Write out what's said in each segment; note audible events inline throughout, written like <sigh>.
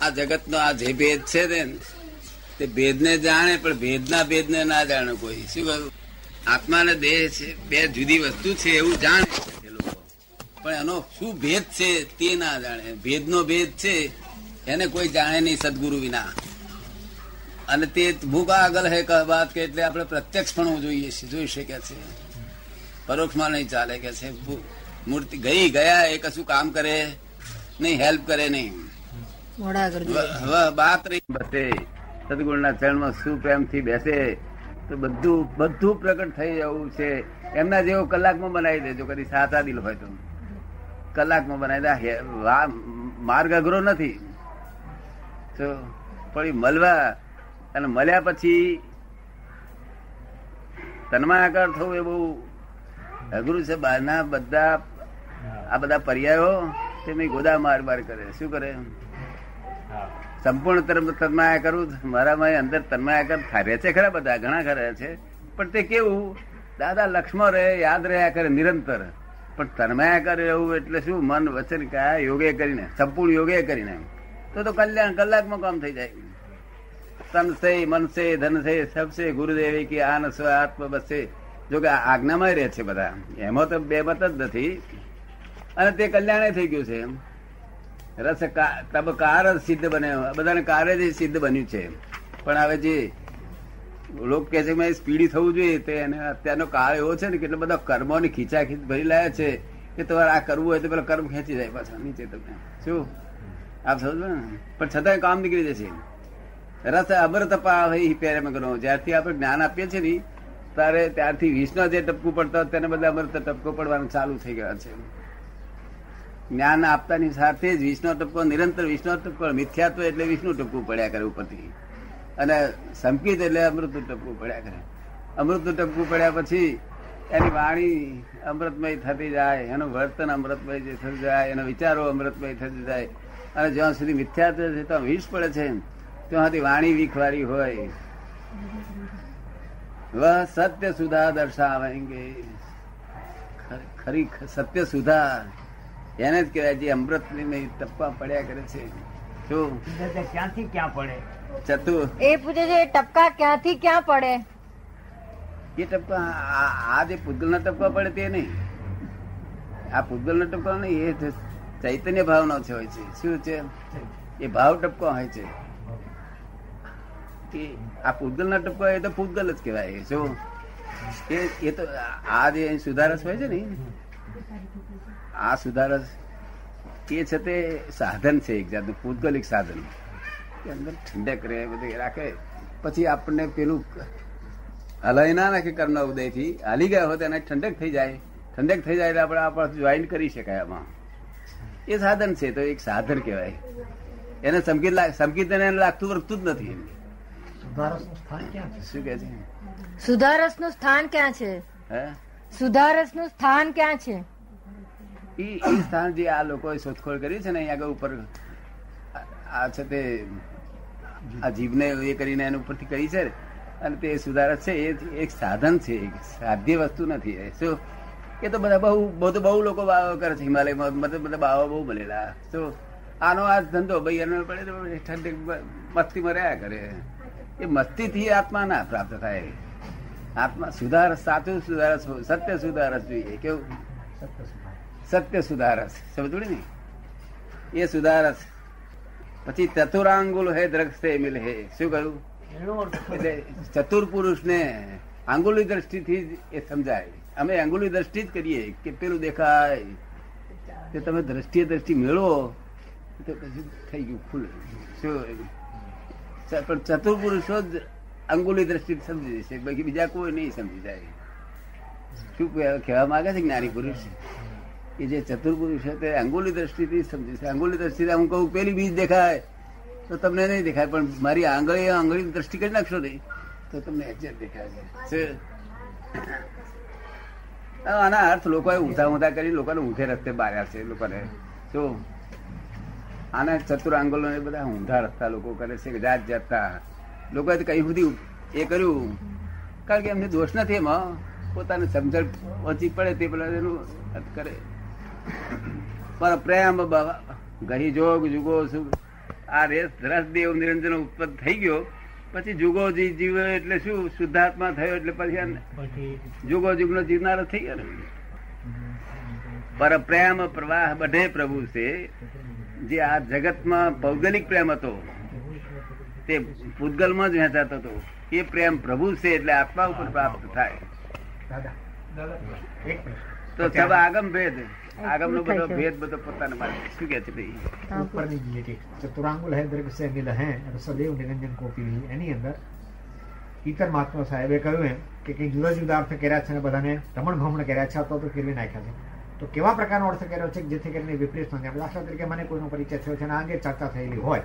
આ જગતનો આ જે ભેદ છે ને, તે ભેદને જાણે, પણ ભેદના ભેદને ના જાણે કોઈ. શું કહ્યું આત્મા ને દેહ છે, બે જુદી વસ્તુ છે એવું જાણે છે લોકો. પણ એનો શું ભેદ છે તે ના જાણે. ભેદનો ભેદ છે, એને કોઈ જાણે નહીં સદગુરુ વિના. અને તે ભૂકા આગળ હે વાત કે એટલે આપણે પ્રત્યક્ષ પણ જોઈએ છે, જોઈ શકે છે. પરોક્ષમાં નહીં ચાલે કે છે. મૂર્તિ ગઈ, ગયા એ કશું કામ કરે નહીં, હેલ્પ કરે નહીં. હવે વાત રહી બસે સદગુણના ચરણમાં શું પ્રેમથી બેસે તો બધું બધું પ્રગટ થઈ જવું છે. એમના જેવો કલાકમાં બનાવી દેજો કદી સાચા દિલ હોય તો. કલાકમાં બનાવી દે. માર્ગ અઘરો નથી. તો પણ મળવા અને મળ્યા પછી તન્માયાકાર થવું એ બહુ અઘરું છે. બહારના બધા આ બધા પર્યાયો તે ગોદા માર માર કરે. શું કરે? સંપૂર્ણ તરફ તન્માયા કરું મારામાં અંદર તન્માયા કર રહે છે ખરા બધા, ઘણા ખરા છે. પણ તે કેવું? દાદા લક્ષ્મણ રહે, યાદ રહ્યા કરે, નિરંતર. પણ તન્માયા કરે એવું એટલે શું? મન વચન કયા યોગે કરીને, સંપૂર્ણ યોગે કરીને. તો તો કલ્યાણ કલાકમાં કામ થઈ જાય. તનસે મનસે ધનસે સબસે ગુરુદેવે કે આન સ્વ આત્મ બસે જો કે આજ્ઞામાં રહે છે બધા. એમાં તો બે મત જ નથી. અને તે કલ્યાણે થઈ ગયું છે. રસ તબ કાર સિદ્ધ બને. બધાને કારે જ સિદ્ધ બન્યું છે. પણ હવે જે લોક કે છે મેં સ્પીડી થવું જોઈએ, તે એને અત્યારનો કાળ એવો છે ને કે એટલા બધા કર્મોની ખીચાખીચ ભરી લાયા છે કે તમારે આ કરવું હોય તો પેલા કર્મ ખેંચી જાય પાછા, નીચે તમે શું? આપ સમજો ને? પણ છતાંય કામ નીકળી જશે. રસ અમર તપા હોય પેરે મગનો. જ્યારથી આપણે જ્ઞાન આપીએ છીએ ને ત્યારે ત્યારથી વિષ્ણુ જે ટપકું પડતા તેને બદલે અમૃત ટપકો પડવાનું ચાલુ થઈ ગયા છે. જ્ઞાન આપતાની સાથે જ વિષ્ણુ ટપકો, નિરંતર વિષ્ણુ ટપકો, મિથ્યાત્વ એટલે વિષ્ણુ ટપકું પડ્યા કરે ઉપરથી. અને સંકિત એટલે અમૃત ટપકું પડ્યા કરે. અમૃત ટપકું પડ્યા પછી એની વાણી અમૃતમય થતી જાય, એનું વર્તન અમૃતમય જે થતું જાય, એના વિચારો અમૃતમય થતી જાય. અને જ્યાં સુધી મિથ્યાત્વ છે તો વિષ પડે છે ત્યાં સુધી વાણી વિખવારી હોય. વહ સત્ય સુધા દર્શાવેંગે ખરી સત્ય સુધા એને જ કહેવાય જે અમૃત ટપકા પડ્યા કરે છે. શું? ક્યાંથી ક્યાં પડે? ચતુ. એ પૂછે છે ટપકા ક્યાંથી ક્યાં પડે? એ ટપકા આ જે જે પૂતગલના ટપકા પડે તે નહીં. આ પૂતગલના ટપકા નહીં એ ચૈતન્ય ભાવનો છે હોય છે. શું છે? એ ભાવ ટપકો હોય છે. કે આ પૂતગલના ટપકો એ તો પૂતગલ જ કહેવાય. શું? એ તો આ જે સુધારસ હોય છે ને આ સુધારસ એ છે તે સાધન છે એક જાતનું ભૌગોલિક સાધન. કે અંદર ઠંડક રહે બધું રાખે. પછી આપણને પેલું હલાઈ ના નાખે કર્મના ઉદયથી. હાલી ગયા હોય તો એને ઠંડક થઈ જાય. ઠંડક થઈ જાય એટલે આપણે આપણે જોઈન કરી શકાય આમાં. એ સાધન છે તો એક સાધન કહેવાય. એને સમકીત લાગ- સમકીત એને લાગતું વર્ગતું જ નથી સુધારસનું સ્થાન ક્યાં છે? શું કે છે? સુધારસનું સ્થાન ક્યાં છે? હે? સુધારસનું સ્થાન ક્યાં છે? ઈ સ્થાન જે આ લોકોએ શોધખોળ કરી છે ને અહીં આગળ ઉપર આ- છે તે આ જીભને એ કરીને એના ઉપરથી કરી છે અને તે સુધારક છે, એ એક સાધન છે, એક સાધ્ય વસ્તુ નથી. એ શું એ તો બધા બહુ બહુ બહુ લોકો વાવો કરે છે, હિમાલયમાં મતલબ બધા બાવા બહુ બનેલા. શું આનો આ ધંધો, ભાઈ એનો પડે તો ઠંડી મસ્તીમાં રહ્યા કરે. એ મસ્તીથી આત્મા ના પ્રાપ્ત થાય. આત્મા સુધાર સાચું સુધારસ સત્ય સુધારસ જોઈએ. કેવું? સત્ય સુધારસ સમજ પડી ને? એ સુધારસ પછી ચતુરાંગુલ હે દ્રક્ષે મિલ હે. શું કહ્યું? એટલે ચતુર પુરુષ ને આંગુલી દ્રષ્ટિથી જ એ સમજાય. અમે આંગુલી દ્રષ્ટિ જ કરીએ. કે પેલું દેખાય. કે તમે દ્રષ્ટિએ દ્રષ્ટિ મેળવો, તો પછી થઈ ગયું ખુલ્લે શું? પણ ચતુર પુરુષો જ અંગુલી દ્રષ્ટિ સમજી જશે બાકી બીજા કોઈ નહીં સમજી જાય. શું કહેવા માંગે છે જ્ઞાની પુરુષ? કે જે ચતુર પુરુષ છે તે અંગુલી દ્રષ્ટિથી સમજી છે. અંગુલી દ્રષ્ટિથી હું કહું પેલી બીજ દેખાય તો તમને નહીં દેખાય પણ મારી આંગળી આંગળી દ્રષ્ટિ કરી નાખશો નહીં તો તમને એક્ઝેક્ટ દેખાય છે. આના અર્થ લોકોએ ઊંધા ઊંધા કરી લોકોને ઊંધે રસ્તે બાર્યા છે લોકોને. શું આના ચતુર આંગોલો એ બધા ઊંધા રસ્તા લોકો કરે છે જાત જાતતા લોકોએ તો કઈ સુધી એ કર્યું? કારણ કે એમને દોષ નથી એમાં. પોતાને સમજણ ઓછી પડે તે પેલા એનું કરે. પણ પ્રેમ બાબા ગહી જોગ જુગો આ રેસ રસ દેવ નિરંજન ઉત્પન્ન થઈ ગયો. પછી જુગો જી જીવ એટલે શું? શુદ્ધાત્મા થયો એટલે પછી જુગો જુગ નો જુગનો જીવનારો થઈ ગયો ને. પર પ્રેમ પ્રવાહ બધે પ્રભુ છે. જે આ જગતમાં ભૌગોલિક પ્રેમ હતો તે પૂતગલમાં જ વહેંચાતો હતો. એ પ્રેમ પ્રભુ છે એટલે આત્મા ઉપર પ્રાપ્ત થાય. દાદા એક પ્રશ્ન. તો સબ આગમ ભેદ. આગમ નો બધો ભેદ બધો પોતાને માટે શું કે છે ભાઈ? ઉપરની જે ચતુરાંગુલ હે દરેક સે મિલ હે સદૈવ નિરંજન કોપી એની અંદર ઈતર મહાત્મા સાહેબે કહ્યું એમ કે કંઈક જુદા જુદા અર્થ કર્યા છે અને બધાને રમણ ભમણ કર્યા છે અથવા તો ફેરવી નાખ્યા છે. તો કેવા પ્રકારનો અર્થ કર્યો છે જેથી કરીને વિપરીત ન દાખલા તરીકે મને કોઈનો પરિચય થયો છે અને આ અંગે ચર્ચા થયેલી હોય.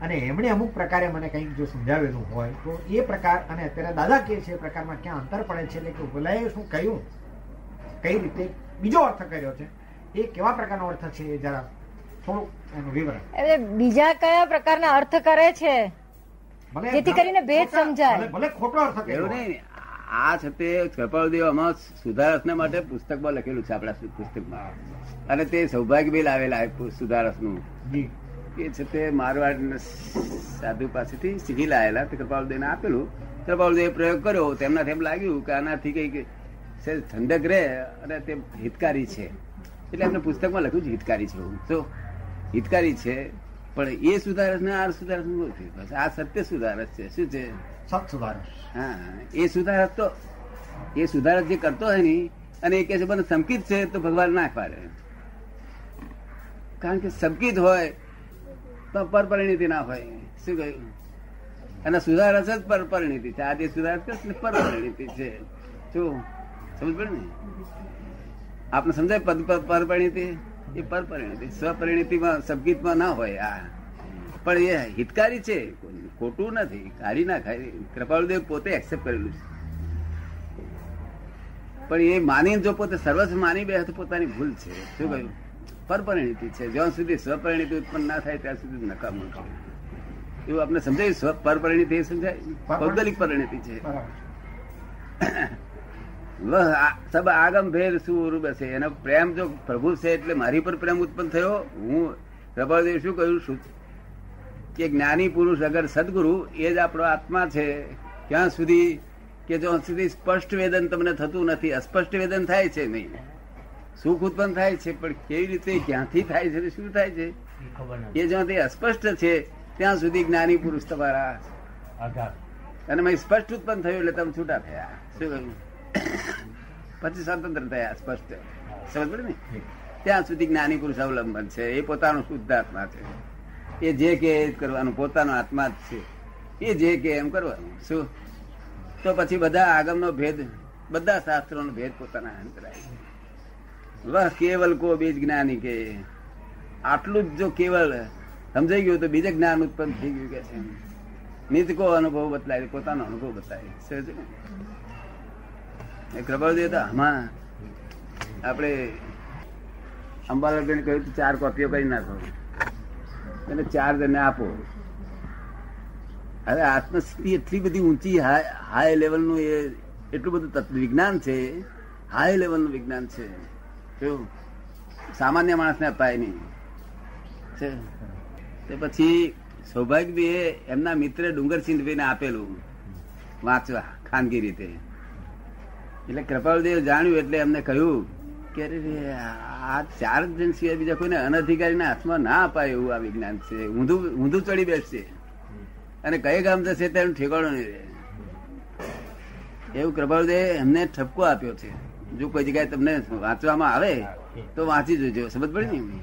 અને એમણે અમુક પ્રકારે મને કંઈક જો સમજાવેલું હોય તો એ પ્રકાર અને અત્યારે દાદા કે છે એ પ્રકારમાં ક્યાં અંતર પડે છે? એટલે કે ભલાએ શું કહ્યું? કઈ રીતે બીજો અર્થ કર્યો છે? એ કેવા પ્રકારનો અર્થ છે એ જરા થોડું એનું વિવરણ. એટલે બીજા કયા પ્રકારના અર્થ કરે છે? ભલે જેથી કરીને ભેદ સમજાય. ભલે- ખોટો અર્થ એવું નહીં. આ છે તે કૃપાળદેવ આમાં સુધારસને માટે પુસ્તકમાં લખેલું છે આપણા પુસ્તકમાં. અને તે સૌભાગ્ય બિલ આવેલા સુધારસનું. એ છે તે મારવાડ સાધુ પાસેથી શીખી લાયેલા તે કૃપાળદેવને આપેલું. કૃપાળદેવે પ્રયોગ કર્યો. તેમનાથી એમ લાગ્યું કે આનાથી કંઈક ઠંડક રહે અને તે હિતકારી છે. એટલે એમને પુસ્તકમાં લખ્યું છે હિતકારી છે તો હિતકારી છે પણ એ સુધારસ ને આ સુધારસ છે. આ સત્ય સુધારસ છે. શું છે? સત સુધારસ. હા એ સુધારક તો એ સુધારક જે કરતો હોય ને અને એ કે છે મને સંકિત છે તો ભગવાન ના પાડે. કારણ કે સંકિત હોય તો પરપરિણીતિ ના હોય. શું કહ્યું? અને સુધારસ જ પરપરિણીતિ છે. આ જે સુધારસ છે પરપરિણીતિ છે. શું સમજ પડે ને? આપને સમજાય પરપરિણીતિ? એ પરપરિણીતિ. સ્વપરિણીતિમાં સંકિતમાં ના હોય આ. પણ એ હિતકારી છે. ખોટું નથી. કાઢી ના ખાય કૃપાળુદેવ પોતે એક્સેપ્ટ કરેલું છે. પણ એ માની જો પોતે સર્વસ્વ માની બે તો પોતાની ભૂલ છે. શું કહ્યું? પરપરિણીતિ છે. જ્યાં સુધી સ્વપરિણીતિ ઉત્પન્ન ના થાય ત્યાં સુધી નકામું છે. એવું આપણે સમજાયું? સ્વ પરપરિણીતિ એ સમજાય? ભૌગોલિક પરિણીતિ છે. વહ સબ આગમ ભેદ સ્વરૂપ છે એનો પ્રેમ જો પ્રભુ છે એટલે મારી પર પ્રેમ ઉત્પન્ન થયો? હું પ્રભાદેવ શું કહ્યું? કે જ્ઞાની પુરુષ અગર સદગુરુ એ જ આપણો આત્મા છે ક્યાં સુધી કે જો સુધી સ્પષ્ટ વેદન તમને થતું નથી? અસ્પષ્ટ વેદન થાય છે નહીં. સુખ ઉત્પન્ન થાય છે પણ કેવી રીતે ક્યાંથી થાય છે શું થાય છે? એ જ્યાંથી અસ્પષ્ટ છે ત્યાં સુધી જ્ઞાની પુરુષ તમારા અને સ્પષ્ટ ઉત્પન્ન થયું એટલે તમે છૂટા થયા. શું કહ્યું? પછી સ્વતંત્ર થયા સ્પષ્ટ. સમજ પડે ને? ત્યાં સુધી જ્ઞાની પુરુષ અવલંબન છે. એ પોતાનો શુદ્ધ આત્મા છે. એ જે કે એ જ કરવાનું પોતાનો આત્મા જ છે. એ જે કે એમ કરવાનું. શું? તો પછી બધા આગમનો ભેદ બધા શાસ્ત્રોનો ભેદ પોતાના અંતરાય વહ કેવલ કો બીજ જ્ઞાની કે આટલું જ જો કેવલ સમજાઈ ગયું તો બીજે જ્ઞાન ઉત્પન્ન થઈ ગયું કે છે? નિત કો અનુભવ બતલાય પોતાનો અનુભવ બતાવે સમજે કૃપાળુદેવ તો આમાં આપણે અંબાલાલબેન કહ્યું ચાર કોપીઓ કરી નાખો. અને ચાર જણને આપો. હવે આત્મસ્થિતિ એટલી બધી ઊંચી હાઈ લેવલનું એ એટલું બધું તત્વ વિજ્ઞાન છે. હાઈ લેવલનું વિજ્ઞાન છે. કેવું? સામાન્ય માણસને અપાય નહીં. છે? તે પછી સૌભાગ્યભાઈએ એમના મિત્ર ડુંગરસિંહભાઈને આપેલું વાંચવા, ખાનગી રીતે. એટલે કૃપાલદેવ જાણ્યું એટલે એમને કહ્યું કે આ ચાર જણ સિવાય બીજા કોઈને અનધિકારીના હાથમાં ના અપાય એવું આ વિજ્ઞાન છે. ઊંધું ઊંધું ચડી બેસશે. અને કઈ ગામ જશે તેનું ઠેકાણો નહીં રહે. એવું કૃપાલદેવ એમને ઠપકો આપ્યો છે. જો કોઈ જગ્યાએ તમને વાંચવામાં આવે, તો વાંચી જોજો. સમજ પડી ને?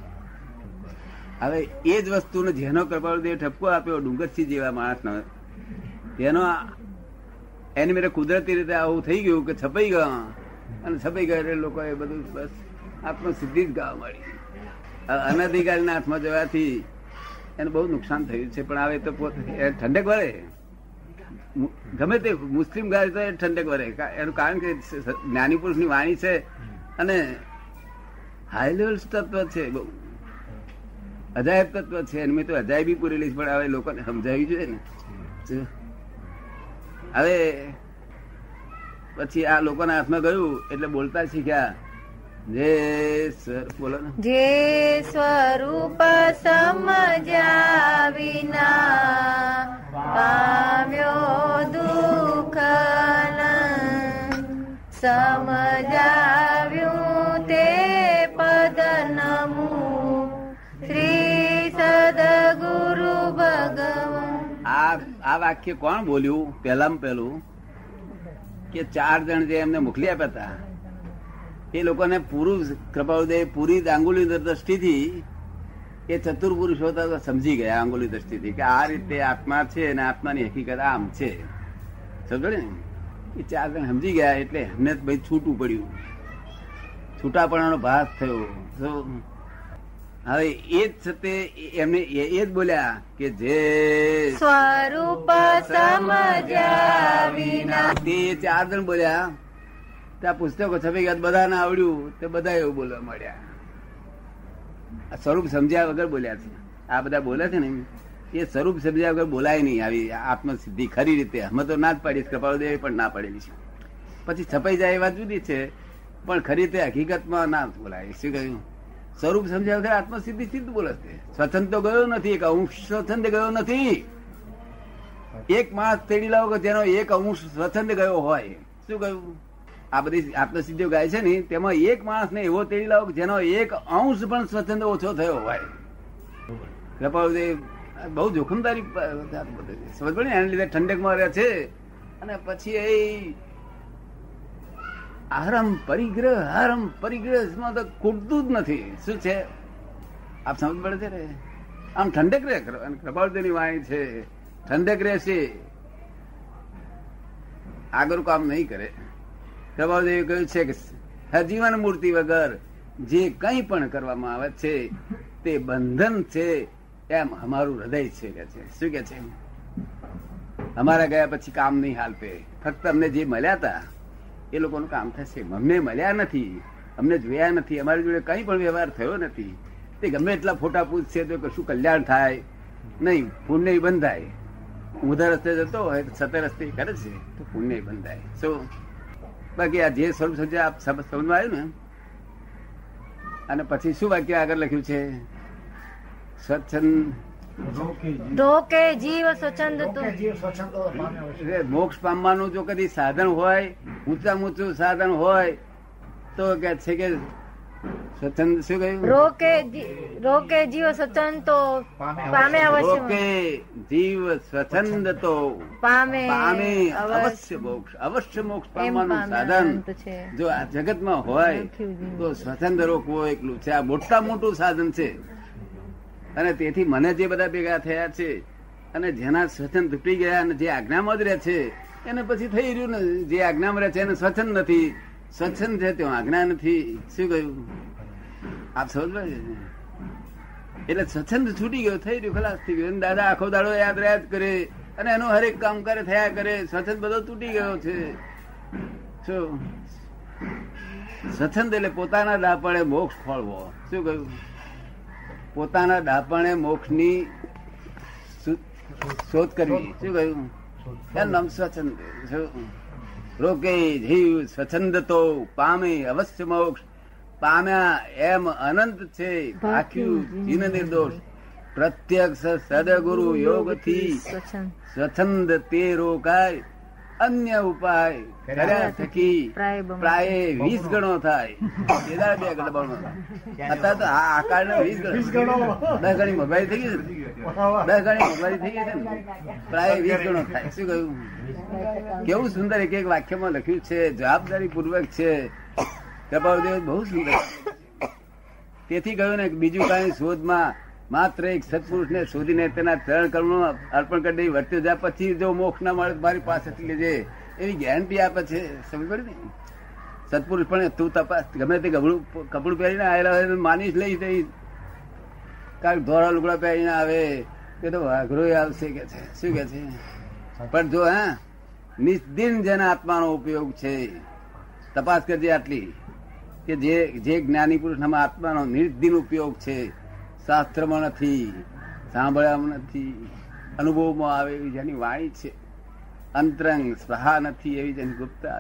હવે એ જ વસ્તુનો જેનો કૃપાળુદેવ ઠપકો આપ્યો ડુંગરસિંહ જેવા માણસનો, તેનો એની મેરે કુદરતી રીતે આવું થઈ ગયું કે છપાઈ ગયા અને છપાઈ ગયા એટલે લોકો એ બધું બસ આત્મસિદ્ધિ જ ગાવા મળી અનધિકારીના હાથમાં જવાથી એને બહુ નુકસાન થયું છે, પણ હવે તો પોતે ઠંડક વળે ગમે તે મુસ્લિમ ગાય તો એ ઠંડક વળે એનું કારણ કે જ્ઞાની પુરુષની વાણી છે અને હાઈ લેવલ તત્વ છે બહુ. અજાયબ તત્વ છે, એની તો અજાયબી પૂરેલી છે પણ હવે લોકોને સમજાવી જોઈએ ને. હવે પછી આ લોકોના હાથમાં ગયું એટલે બોલતા શીખ્યા. જે બોલો ને. જે સ્વરૂપ સમજ્યા વિના પામ્યો દુઃખ સમજા આ વાક્ય કોણ બોલ્યું? પહેલામાં પહેલું? કે ચાર જણ જે એમને મોકલી આપ્યા હતા, એ લોકોને પૂરું કૃપાઉદય પૂરી આંગુલી દ્રષ્ટિથી એ ચતુર પુરુષો સમજી ગયા આંગુલી દ્રષ્ટિથી કે આ રીતે આત્મા છે અને આત્માની હકીકત આમ છે. સમજો ને? એ ચાર જણ સમજી ગયા એટલે એમને ભાઈ છૂટું પડ્યું. છૂટાપણાનો ભાસ થયો. હવે એ જ છે તે એમને એ જ બોલ્યા કે જે સ્વરૂપ સમજ્યા વિના. તે ચાર જણ બોલ્યા. ત્યાં પુસ્તકો છપાઈ ગયા બધાને આવડ્યું તે બધા એવું બોલવા મળ્યા સ્વરૂપ સમજ્યા વગર બોલ્યા છે. આ બધા બોલે છે ને એ સ્વરૂપ સમજ્યા વગર બોલાય નહીં. આવી આત્મસિદ્ધિ ખરી રીતે. અમે તો ના જ પાડીશ કપાળદેવી પણ ના પાડેલી છે. પછી છપાઈ જાય એ વાત જુદી છે. પણ ખરી રીતે હકીકતમાં ના બોલાય. શું કહ્યું? સ્વરૂપ સમજાવે વગર આત્મસિદ્ધિ સિદ્ધ બોલે છે. સ્વતંત્ર તો ગયો નથી, એક અંશ સ્વતંત્ર ગયો નથી. એક માણસ તેડી લાવો કે જેનો એક અંશ સ્વતંત્ર ગયો હોય, શું કહ્યું આ બધી આત્મસિદ્ધિઓ ગાય છે ને, તેમાં એક માણસ ને એવો તેડી લાવો જેનો એક અંશ પણ સ્વતંત્ર ઓછો થયો હોય. કૃપાળુદેવ, બહુ જોખમદારી સમજ પડે એના લીધે ઠંડકમાં રહ્યા છે. અને પછી એ આરમ પરિગ્રહ આરમ પરિગ્રહમાં તો ખૂટતું જ નથી. શું છે? આપ સમજ પડે છે ને? આમ ઠંડક રહે કૃપાળુદેવની વાણી છે, ઠંડક રહેશે. આગળ કામ નહીં કરે. પ્રભાવદેવે કહ્યું છે કે સજીવન મૂર્તિ વગર જે કંઈ પણ કરવામાં આવે છે, તે બંધન છે એમ અમારું હૃદય છે કે છે. શું કે છે? અમારા ગયા પછી કામ નહીં હાલતે. ફક્ત અમને જે મળ્યા હતા એ લોકોનું કામ થશે. અમને મળ્યા નથી. અમને જોયા નથી. અમારી જોડે કંઈ પણ વ્યવહાર થયો નથી. તે ગમે એટલા ફોટા પૂછશે તો કશું કલ્યાણ થાય. નહીં પુણ્ય બંધાય. ઊંધા રસ્તે જતો હોય તો સતે રસ્તે કરે છે. તો પુણ્ય બંધાય. સો બાકી આ જે સ્વરૂપ સમજે આપ સમજમાં આવ્યું ને, અને પછી શું વાક્ય આગળ લખ્યું છે? સ્વચ્છંદ જીવ સ્વચ્છંદ મોક્ષ પામવાનું જો કદી સાધન હોય ઊંચા ઊંચું સાધન હોય તો કે છે કે સ્વચ્છંદ શું કહ્યું? રોકે રોકે જીવ સ્વચ્છંદ તો પામે અવશ્ય રોકે જીવ સ્વચ્છંદ તો પામે પામે અવશ્ય. અવશ્ય મોક્ષ અવશ્ય મોક્ષ પામવાનું સાધન. જો આ જગતમાં હોય તો સ્વચંદ રોકવો એકલું છે. આ મોટા મોટું સાધન છે. અને તેથી મને જે બધા ભેગા થયા છે અને જેના સ્વચન તૂટી ગયા અને જે આજ્ઞામાં જ રહે છે, એને પછી થઈ રહ્યું ને જે આજ્ઞામાં રહે છે એને સ્વચન નથી. સ્વચ્છન છે તે આજ્ઞા નથી. શું કહ્યું? આપ સમજ એટલે સ્વચ્છંદ છૂટી ગયો, થઈ રહ્યું ખલાસ થઈ ગયો. દાદા આખો દાડો યાદ રહ્યા કરે અને એનું હરેક કામ કરે થયા કરે. સ્વચ્છંદ બધો તૂટી ગયો છે. શું સ્વચ્છંદ એટલે પોતાના દાપણે મોક્ષ ફળવો. શું કહ્યું? પોતાના દાપણે મોક્ષની શોધ કરવી શું કહ્યું? એનું નામ સ્વચ્છંદ. રોકે જીવ સ્વચ્છંદ તો પામે અવશ્ય મોક્ષ. પામ્યા એમ અનંત છે ભાખ્યું જીન નિર્દોષ. પ્રત્યક્ષ સદગુરુ યોગથી સ્વચ્છંદ તે રોકાય. અન્ય ઉપાય કર્યા થકી પ્રાય વીસ ગણો થાય. કેદાર બે ગણો અત્યારે તો આ આકાર વીસ વીસ ગણો. ગણો. દસ ગણી મોબાઈલ થઈ ગઈ છે. દસ ગણી મોબાઈલ થઈ ગઈ છે ને. પ્રાય વીસ ગણો થાય. શું કહ્યું? કેવું સુંદર એક એક વાક્યમાં લખ્યું છે જવાબદારી પૂર્વક છે. કપાળદેવ બહુ સુંદર તેથી કહ્યું ને બીજું કઈ શોધમાં માત્ર એક સત્પુરુષને શોધીને તેના ચરણ કર્મ અર્પણ કરી દઈ, વર્ત્યો જાય. પછી જો મોક્ષ ના મળે મારી પાસેથી લેજે. એવી ગેરંટી આપે છે. સમજ પડે ને? સત્પુરુષ પણ તું તપાસ. ગમે તે કપડું કપડું પહેરીને આવેલા હોય તો માનીશ લઈ જઈ. કારણ ધોળા લુગડા પહેરીને આવે. કે તો વાઘરો આવશે કે છે. શું કે છે? પણ જો, હા, નિસ્દિન જેના આત્માનો ઉપયોગ છે. તપાસ કરજે આટલી. કે જે જે જ્ઞાની પુરુષ આત્માનો નિર્દિન ઉપયોગ છે. શાસ્ત્રમાં નથી સાંભળવામાં નથી, અનુભવમાં આવે એવી જેની વાણી છે. અંતરંગ સ્પહા નથી એવી જેની ગુપ્તા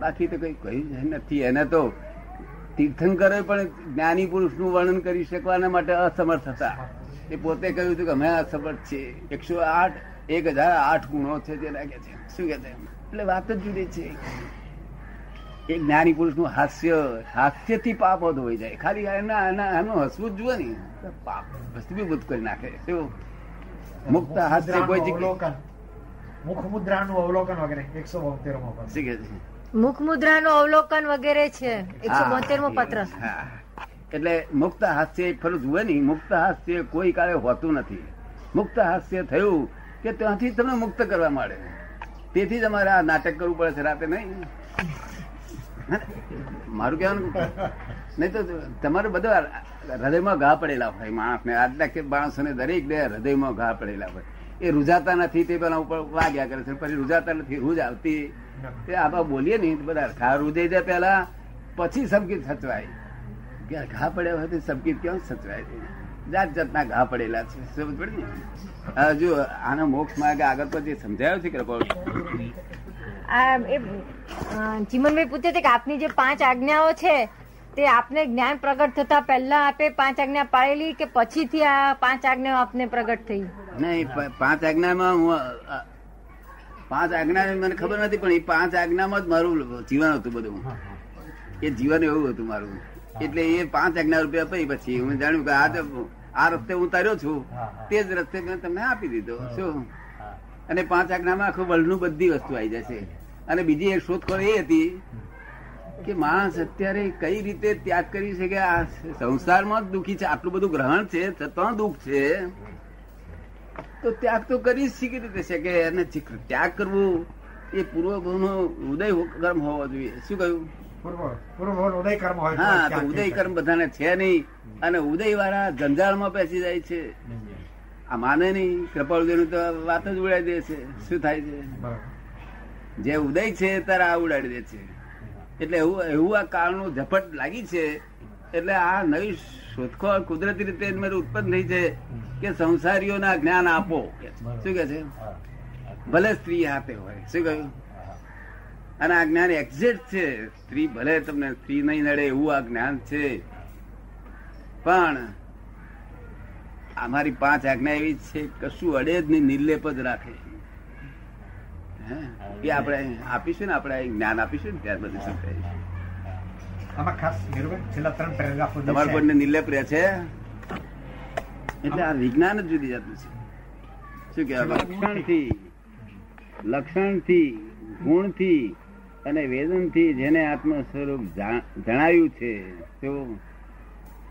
બાકી તો કઈ કહ્યું નથી. એને તો તીર્થંકરે પણ જ્ઞાની પુરુષનું વર્ણન કરી શકવાના માટે અસમર્થ હતા. એ પોતે કહ્યું હતું કે અમે અસમર્થ છે એકસો આઠ, એક હજાર આઠ ગુણો છે જે લાગે છે. શું કે છે એટલે વાત જ જુદી છે. એ જ્ઞાની પુરુષનું હાસ્ય હાસ્યથી પાપ વધુ જાય. ખાલી એના એના એનું હસવું જ જુએ ને. પાપ ભસ્મીભૂત કરી નાખે. શું? મુક્ત હાસ્ય કોઈ જગ્યા અવલોકન. મુખ મુદ્રાનું અવલોકન વગેરે એકસો બોતેરમાં શું કે છે? મુખ મુદ્રાનું અવલોકન વગેરે છે. એકસો હા. બોતેર પત્ર. એટલે મુક્ત હાસ્ય ફરું જુએ નહીં મુક્ત હાસ્ય કોઈ કાળે હોતું નથી. મુક્ત હાસ્ય થયું કે ત્યાંથી તમને મુક્ત કરવા મળે તેથી જ અમારે આ નાટક કરવું પડે છે રાતે નહીં? મારું કહેવાનું? નહીં તો તમારે બધા હૃદયમાં ઘા પડેલા હોય માણસને. આટલા કે માણસોને દરેક ને હૃદયમાં ઘા પડેલા હોય. એ રૂજાતા નથી, તે પેલા ઉપર વાગ્યા કરે છે, પછી રૂજાતા નથી રૂજ આવતી. તે આપણે બોલીએ નહીં, બધા ઘા રૂજાઈ જાય પેલા, પછી સંકિત સચવાય. કે ઘા પડ્યા હોય તો સંકિત કેમ સચવાય? જાત જાતના ઘા પડેલા છે. સમજ પડી ને? હજુ આનો મોક્ષ માર્ગ આગળ પછી સમજાયો છે કે આ એ અ, ચીમનભાઈ પૂછે છે કે આપની જે પાંચ આજ્ઞાઓ છે તે આપને જ્ઞાન પ્રગટ થતા પહેલા આપે પાંચ આજ્ઞા પાળેલી કે પછીથી આ પાંચ આજ્ઞાઓ આપને પ્રગટ થઈ? નહીં પાંચ આજ્ઞામાં હું પાંચ આજ્ઞા મને ખબર નથી પણ એ પાંચ આજ્ઞામાં જ મારું જીવન હતું બધું. એ જીવન એવું હતું મારું. એટલે એ પાંચ આજ્ઞા રૂપિયા પઈ પછી હું જાણ્યું કે આ તો- આ રસ્તે હું તર્યો છું. તે જ રસ્તે મેં તમને આપી દીધો. શું? અને પાંચ આજ્ઞામાં આખું વર્લ્ડનું બધી વસ્તુ આવી જશે. અને બીજી એક શોધખોળ એ હતી કે માણસ અત્યારે કઈ રીતે ત્યાગ કરી છે કે આ સંસારમાં જ દુઃખી છે આટલું બધું ગ્રહણ છે છતાં દુઃખ છે. તો ત્યાગ તો કરી શીખી રીતે છે કે એને ત્યાગ કરવો એ પૂર્વભાવનો ઉદય કર્મ હોવો જોઈએ. શું કહ્યું? ઉદય કર્મ હોય હા તો ઉદય કર્મ બધાને છે નહીં અને ઉદય વાળા જંજાળમાં બેસી જાય છે. આ માને નહીં. કૃપાળુદેવ તો વાત જ ઉડાઈ દે છે. શું થાય છે? બરાબર. જે ઉદય છે ત્યારે આ ઉડાડી દે છે. એટલે એવું એવું આ કાળનું ઝપટ લાગી છે એટલે આ નવી શોધખોળ કુદરતી રીતે ઉત્પન્ન થઈ છે કે સંસારીઓના જ્ઞાન આપો. શું કે છે? ભલે સ્ત્રી હાથે હોય. શું કહ્યું? અને આ જ્ઞાન એક્ઝેક્ટ છે. સ્ત્રી ભલે તમને સ્ત્રી નહીં નડે એવું આ જ્ઞાન છે. પણ અમારી પાંચ આજ્ઞા એવી છે કશું અડે જ નહીં નિર્લેપ જ રાખે? એ આપણે આપીશું ને આપણે જ્ઞાન આપીશું ને ત્યાર પછી સમજાય આમાં ખાસ નિરૂપણ છેલ્લા ત્રણ પેરેગ્રાફો જે તમારે છે, કોઈને નિર્લેપ રહે છે. એટલે આ વિજ્ઞાન જ જુદી જાતનું છે. શું કહેવાય લક્ષણથી લક્ષણથી ગુણથી અને વેદનથી જેને આત્મ સ્વરૂપ જણાયું છે તેવું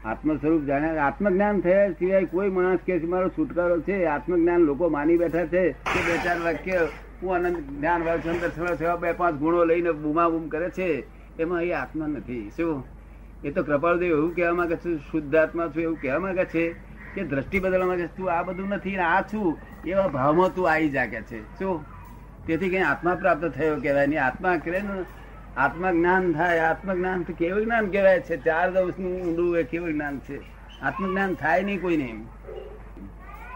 આત્મ સ્વરૂપ જાણ્યા આત્મજ્ઞાન થયા સિવાય કોઈ માણસ કે મારો છુટકારો છે આત્મજ્ઞાન લોકો માની બેઠા છે. કે બે ચાર વાક્ય હું આનંદ જ્ઞાન વાળું થવા થવા બે પાંચ ગુણો લઈને બૂમા બૂમ કરે છે, એમાં એ આત્મા નથી. શું? એ તો કૃપાળદેવ એવું કહેવા માંગે છે શુદ્ધ આત્મા છું એવું કહેવા માંગે છે કે દ્રષ્ટિ બદલવા માંગે તું આ બધું નથી આ છું, એવા ભાવમાં તું આવી જાગે છે. શું? તેથી કઈ આત્મા પ્રાપ્ત થયો કહેવાય નહીં. આત્મા કહે ને, આત્મા જ્ઞાન થાય આત્મજ્ઞાન કેવું જ્ઞાન કહેવાય છે? ચાર દિવસનું ઊંડું એ કેવું જ્ઞાન છે? આત્મજ્ઞાન થાય નહીં કોઈ નહીં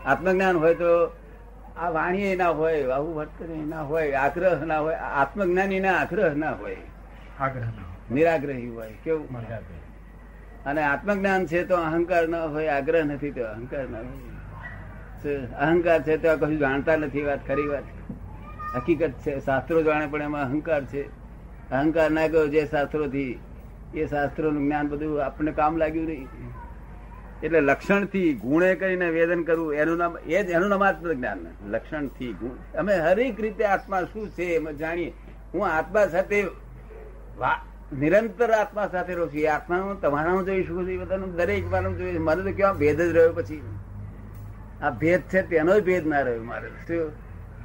આત્મજ્ઞાન હોય તો આ વાણી ના હોય આવું વર્તન ના હોય આગ્રહ ના હોય આત્મજ્ઞાની ના આગ્રહ ના હોય. આગ્રહ નિરાગ્રહી હોય કેવું? અને આત્મજ્ઞાન છે તો અહંકાર ન હોય આગ્રહ નથી તો અહંકાર ના હોય. અહંકાર છે તો કશું જાણતા નથી વાત ખરી વાત. હકીકત છે શાસ્ત્રો જાણે પણ એમાં અહંકાર છે. અહંકાર ના ગયો જે શાસ્ત્રોથી એ શાસ્ત્રોનું જ્ઞાન બધું આપણને કામ લાગ્યું નહીં. એટલે લક્ષણથી ગુણે કરીને વેદન કરવું, એનું નામ, એ જ એનું નામ આત્મજ્ઞાન લક્ષણથી ગુણ. અમે હરેક રીતે આત્મા શું છે એમ જાણીએ. હું આત્મા સાથે નિરંતર આત્મા સાથે રહું છું. આત્માનું, તમારાનું જોઈ શકું છું બધાનું, દરેક વાનું જોઈ મારે તો કેવા ભેદ જ રહ્યો પછી. આ ભેદ છે, તેનો ભેદ ના રહ્યો મારે?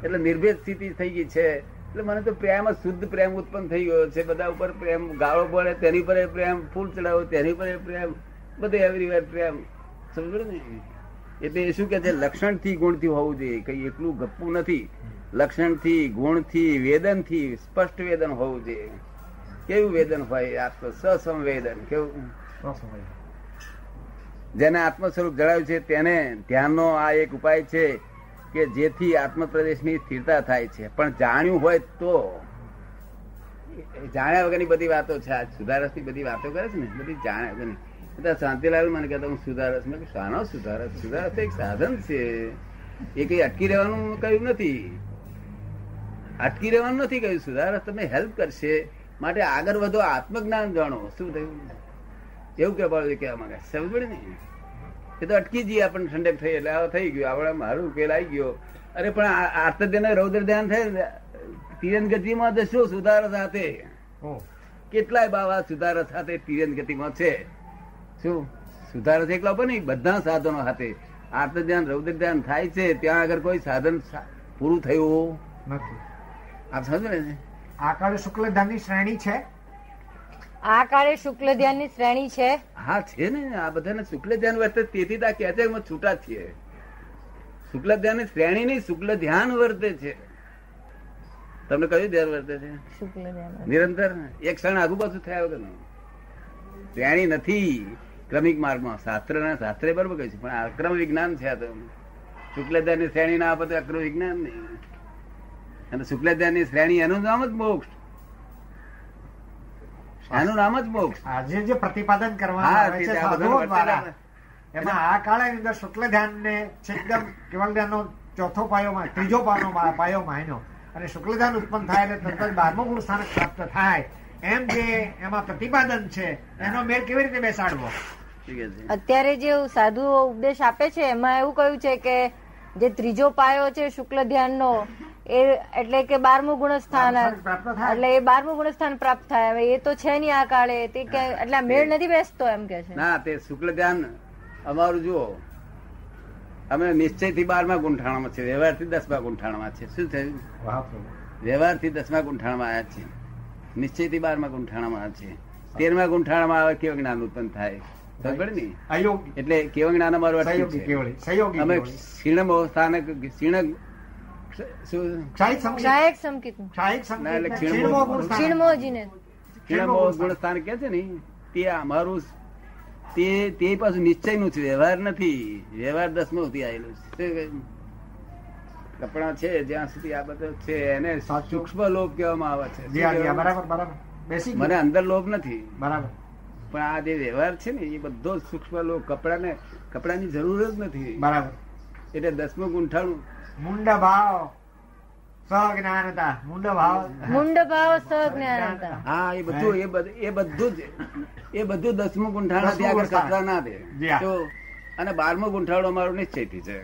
એટલે નિર્ભેદ સ્થિતિ થઈ ગઈ છે. એટલે મને તો પ્રેમ શુદ્ધ પ્રેમ ઉત્પન્ન થઈ ગયો છે. બધા ઉપર પ્રેમ, ગાળો પડે, તેની પર પ્રેમ, ફૂલ ચડાવો, તેની પર પ્રેમ. બધે એવરીવેર પ્રેમ સમજો ને એટલે એ શું કે છે લક્ષણથી ગુણથી હોવું જોઈએ. કઈ એટલું ગપ્પું નથી. લક્ષણથી ગુણથી વેદન વેદનથી સ્પષ્ટ વેદન હોવું જોઈએ. કેવું વેદન હોય? આત્મ સસંવેદન. કેવું? જેને આત્મ સ્વરૂપ જણાવ્યું છે તેને ધ્યાનનો આ એક ઉપાય છે કે જેથી આત્મ પ્રદેશની સ્થિરતા થાય છે. પણ જાણ્યું હોય તો. જાણ્યા વગરની બધી વાતો છે. આ સુધારસની બધી વાતો કરે છે ને? બધી જાણ્યા વગરની. એટલે શાંતિલાલ મને કહેતા હું સુધારસ મેં શાનો સુધારસ સુધારસ એક સાધન છે એ કઈ અટકી રહેવાનું કહ્યું નથી અટકી રહેવાનું નથી કહ્યું સુધારસ તમને હેલ્પ કરશે માટે આગળ વધો આત્મજ્ઞાન જાણો શું થયું એવું કે કહેવા માંગે સમજ પડે ને એ તો અટકી જઈએ આપણને ઠંડક થઈ એટલે આ થઈ ગયું આપણે મારું ઉકેલ આવી ગયો અરે પણ આ- આર્ત ધ્યાન રૌદ્ર ધ્યાન થાય તિરન ગતિમાં તો શું સુધારો સાથે કેટલાય બાવા સુધારસ સાથે તિરન ગતિમાં છે શું સુધારો છે એકલા પણ બધા સાધનો સાથે આત્મ ધ્યાન રૌદ્ર ધ્યાન થાય છે ત્યાં આગળ કોઈ સાધન પૂરું થયું નથી. આપ સમજો ને? આ કાળે શુક્લ ધામની શ્રેણી છે? આ કાળે શુક્લ ધ્યાનની શ્રેણી છે. હા છે ને. આ બધાને શુક્લ ધ્યાન વર્તે તેથી તા કહે છે કે છૂટા છીએ. શુક્લ ધ્યાન શ્રેણી નહીં શુક્લ ધ્યાન વર્તે છે. તમને કયું ધ્યાન વર્તે છે? શુક્લ ધ્યાન નિરંતર એક ક્ષણ આગુ પાછું થયા વગર શ્રેણી નથી. ક્રમિક માર્ગમાં. શાસ્ત્ર ના શાસ્ત્ર બરોબર કહ્યું છે પણ અક્રમ વિજ્ઞાન છે આ તો. શુક્લની શ્રેણી ના આપે તો અક્રમ વિજ્ઞાન નહીં. અને શુક્લની શ્રેણી એનું નામ જ મોક્ષ. એનું નામ જ મોક્ષ. આજે જે પ્રતિપાદન કરવામાં આવે છે આ સાધુઓ દ્વારા એમાં આ કાળે અંદર શુક્લ ધ્યાન ને એકદમ કેવલ ધ્યાનનો ચોથો પાયો ત્રીજો પાયો પાયો માયનો અને શુક્લ ધ્યાન ઉત્પન્ન થાય એટલે તરત જ બારમો ગુણ સ્થાનક પ્રાપ્ત થાય. એમ જે એમાં પ્રતિપાદન છે એનો મેળ કેવી રીતે બેસાડવો? અત્યારે જે સાધુઓ ઉપદેશ આપે છે એમાં એવું કહ્યું છે કે જે ત્રીજો પાયો છે શુક્લ ધ્યાનનો એ એટલે કે બારમું ગુણસ્થાન એટલે એ બારમું ગુણસ્થાન પ્રાપ્ત થાય. હવે એ તો છે નહીં આ કાળે. તે કે એટલે મેળ નથી બેસતો એમ કે છે. ના તે શુક્લ ધ્યાન અમારું જુઓ. અમે નિશ્ચયથી બારમા ગુંઠાણામાં છે વ્યવહારથી દસમા ગુંઠાણામાં છે શું થયું? વાહ. વ્યવહારથી દસમા ગુંઠાણામાં આવ્યા છે નિશ્ચયથી બારમા ગુંઠાણામાં છે તેરમા ગુંઠાણામાં આવે કેવું જ્ઞાન ઉત્પન્ન થાય? એટલે કેવળ જ્ઞાન અમારું સહયોગી છે. કેવળી સહયોગી અમે ક્ષીણ સ્થાન કે છે ને તે અમારું તે તે પાછું નિશ્ચયનું છે વ્યવહાર નથી. વ્યવહાર દસમો આવેલું છે. કપડા છે જ્યાં સુધી આ બધું છે એને. સૂક્ષ્મ લોભ કહેવામાં આવે છે. મને અંદર લોભ નથી. બરાબર. પણ આ જે વ્યવહાર છે ને એ બધો સૂક્ષ્મ લોક કપડાને કપડાની જરૂર જ નથી. બરાબર. એટલે દસમું ગુંઠાણું. મુંડ ભાવ સજ્ઞાનતા. મુંડ ભાવ મુંડ ભાવ સજ્ઞાનતા. હા એ બધું એ બધું એ બધું જ એ બધું દસમું ગુંઠાણું આગળ ગુંઠાણ. કચરા ના દે. તો અને બારમું ગુંઠાણું અમારું નિશ્ચયથી છે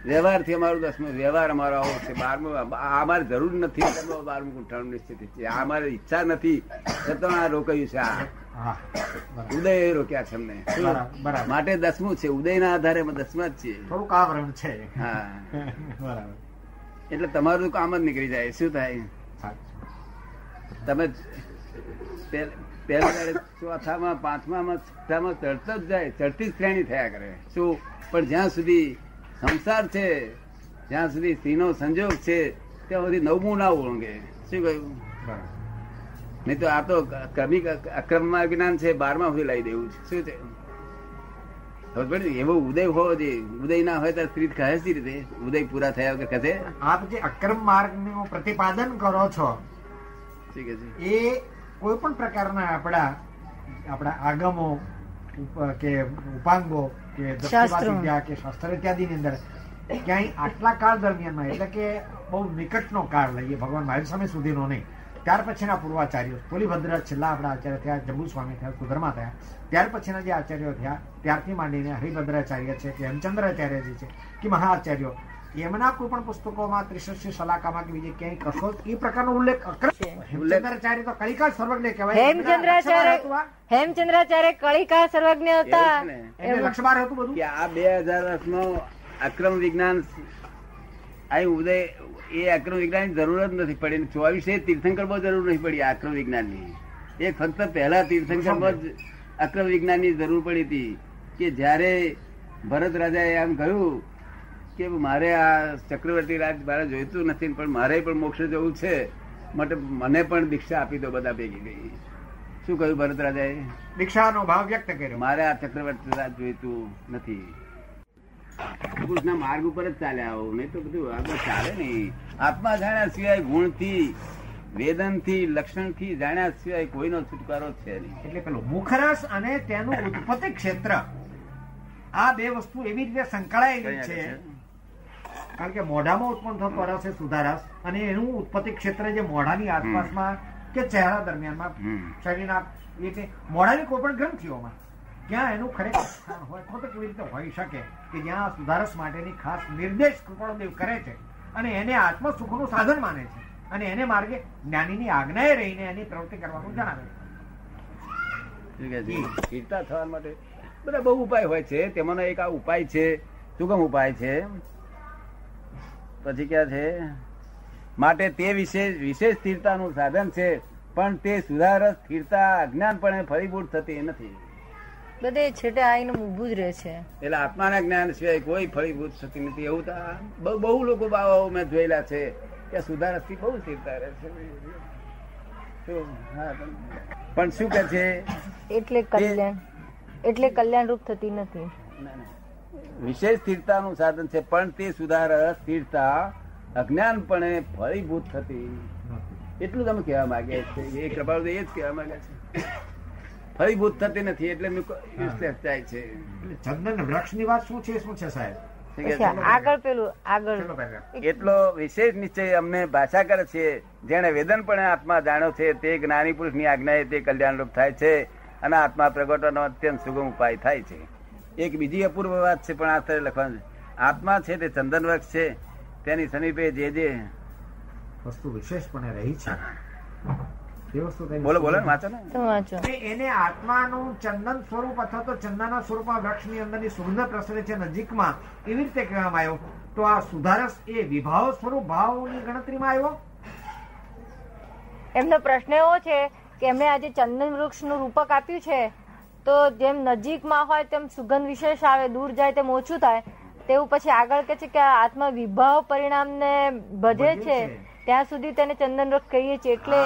શું વ્યવહારથી અમારું દસમું વ્યવહાર અમારો આવો છે બારમું. અમારે જરૂર નથી એટલે બારમું ગુંઠાણું સ્થિતિ છે. અમારે ઈચ્છા નથી છતાં આ રોકાયું છે આ. ઉદય એ રોક્યા છે અમને. માટે દસમું છે ઉદયના આધારે અમે દસમા જ છીએ. થોડુંક આવરણ છે. હા. બરાબર. એટલે તમારું કામ જ નીકળી જાય. શું થાય? તમે પહેલા ચોથામાં પાંચમામાં છઠ્ઠામાં ચડતો જ જાય. ચડતી જ શ્રેણી થયા કરે. શું? પણ જ્યાં સુધી સંસાર છે જ્યાં સુધી સ્ત્રીનો સંજોગ છે ત્યાં સુધી નવમું ના ઓળંગે. શું કહ્યું? નહીં તો આ તો ક્રમિક અક્રમમાં જ્ઞાન છે બારમા સુધી લાવી દેવું છે. શું છે? એવો ઉદય હોવો જોઈએ. ઉદય ના હોય તો સ્ત્રી કહે સી રીતે? ઉદય પૂરા થયા વગર કહે આપ જે અક્રમ માર્ગનું પ્રતિપાદન કરો છે એ કોઈ પણ પ્રકારના આપણા આપણા આગમો કે ઉપાંગો કે વિદ્યા કે શાસ્ત્ર ઇત્યાદિની અંદર. ક્યાંય આટલા કાળ દરમિયાનમાં એટલે કે બહુ નિકટનો કાળ લઈએ ભગવાન મહાવીર સ્વામી સુધીનો નહીં. ત્યાર પછીના પૂર્વાચાર્યો પોલીભદ્ર છેલ્લા આપણા આચાર્ય થયા જંબુ સ્વામી થયા સુધર્મા થયા. ત્યાર પછીના જે આચાર્યો થયા ત્યારથી માંડીને હરિભદ્રાચાર્ય છે કે હેમચંદ્રાચાર્યજી છે કે મહાઆચાર્યો. એમના કોઈ પણ પુસ્તકોમાં ત્રિશસ્ય સલાકામાં કે બીજે ક્યાંય કશો એ પ્રકારનો ઉલ્લેખ અક્રમ હેમચંદ્રાચાર્ય તો કલિકા સર્વજ્ઞ કહેવાય. હેમચંદ્રાચાર્ય હેમચંદ્રાચાર્ય કલિકા સર્વજ્ઞ હતા. એમને એમ- લક્ષબાર હતું બધું? કે આ બે હજાર વર્ષનો અક્રમ વિજ્ઞાન અહીં ઉદય એ અક્રમ વિજ્ઞાન જરૂર જ નથી પડી. ચોવીસે તીર્થંકર બહુ જરૂર નથી પડી અક્રમ વિજ્ઞાનની. એ ફક્ત પહેલા તીર્થંકર જ અક્રમ વિજ્ઞાનની જરૂર પડી હતી કે જ્યારે ભરત રાજાએ એમ કહ્યું કે મારે આ ચક્રવર્તી રાજ મારે જોઈતું નથી પણ મારે પણ મોક્ષ જવું છે. માટે મને પણ દીક્ષા આપી દો બધા ભેગી ગઈ. શું કહ્યું ભરત રાજાએ દીક્ષાનો ભાવ વ્યક્ત કર્યો. મારે આ ચક્રવર્તી રાજ જોઈતું નથી. પુરુષના માર્ગ ઉપર જ ચાલે આવો નહીં તો બધું આગળ ચાલે નહીં. આત્મા જાણ્યા સિવાય ગુણથી વેદનથી લક્ષણથી જાણ્યા સિવાય કોઈનો છુટકારો છે નહીં. એટલે પેલો મુખરસ અને તેનું ઉત્પત્તિ ક્ષેત્ર. આ બે વસ્તુ એવી રીતે સંકળાયેલી છે કારણ કે મોઢામાં ઉત્પન્ન થતો રસ એ સુધારસ અને એનું ઉત્પત્તિ ક્ષેત્ર જે મોઢાની આસપાસમાં કે ચહેરા દરમિયાનમાં શરીરના એટલે મોઢાની કોઈ પણ ગ્રંથિઓમાં ક્યાં એનું ખરેખર સ્થાન હોય તો કેવી રીતે હોઈ શકે કે જ્યાં સુધારસ માટેની ખાસ નિર્દેશ કૃપાળુદેવ કરે છે અને એને આત્મ સુખનું સાધન માને છે અને એને માર્ગે જ્ઞાનીની આજ્ઞાએ રહીને એની પ્રવૃત્તિ કરવાનું જણાવે છે? સ્થિરતા થવા માટે બધા બહુ ઉપાય હોય છે. તેમાંનો એક આ ઉપાય છે. શું કેમ ઉપાય છે? પછી ક્યાં છે. માટે તે વિશેષ વિશેષ સ્થિરતાનું સાધન છે પણ તે સુધારસ સ્થિરતા અજ્ઞાનપણે ફરીભૂત થતી નથી. બધે છેટે આઈને ઊભું જ રહે છે. એટલે આત્માના જ્ઞાન સિવાય કોઈ ફળીભૂત થતી નથી. એવું તો બહુ બહુ લોકો બાવાઓ મેં જોયેલા છે કે સુધારસથી બહુ સ્થિરતા રહે છે. પણ- પણ શું કે છે? એટલે કલ્યાણ એટલે કલ્યાણરૂપ થતી નથી. ના, ના. વિશેષ સ્થિરતાનું સાધન છે પણ તે સુધાર સ્થિરતા અજ્ઞાનપણે ફળીભૂત થતી. એટલું તમે કહેવા માંગે છે એ કૃપાળુ એ જ કહેવા માંગે છે. ફળીભૂત થતી નથી એટલે યુઝલેસ થાય છે. એટલે ચંદન વૃક્ષની વાત શું છે શું છે સાહેબ? આગળ પેલું આગળ. એટલો વિશેષ નિશ્ચય અમને ભાષા કરે છે જેને વેદનપણે આત્મા જાણ્યો છે તે જ્ઞાની પુરુષની આજ્ઞાએ તે કલ્યાણરૂપ થાય છે અને આત્મા પ્રગટવાનો અત્યંત સુગમ ઉપાય થાય છે. એક બીજી અપૂર્વ વાત છે પણ આ સ્તરે લખવાનું છે. આત્મા છે તે ચંદન વૃક્ષ છે તેની સમીપે જે જે વસ્તુ વિશેષપણે રહી છે. તે વસ્તુ તેની બોલો બોલો વાંચો ને. એને આત્માનું ચંદન સ્વરૂપ અથવા તો ચંદનના સ્વરૂપમાં વૃક્ષની અંદરની સુગંધ પ્રસરે છે નજીકમાં એવી રીતે કહેવામાં આવ્યો. તો આ સુધારસ એ વિભાવ સ્વરૂપ ભાવની ગણતરીમાં આવ્યો? એમનો પ્રશ્ન એવો છે કે એમણે આજે ચંદન વૃક્ષનું રૂપક આપ્યું છે. તો જેમ નજીકમાં હોય તેમ સુગંધ વિશેષ આવે દૂર જાય તેમ ઓછું થાય તેવું પછી આગળ કે છે કે આ આત્મા વિભાવ પરિણામને ને ભજે છે. ત્યાં સુધી તેને ચંદન વૃક્ષ કહીએ છીએ એટલે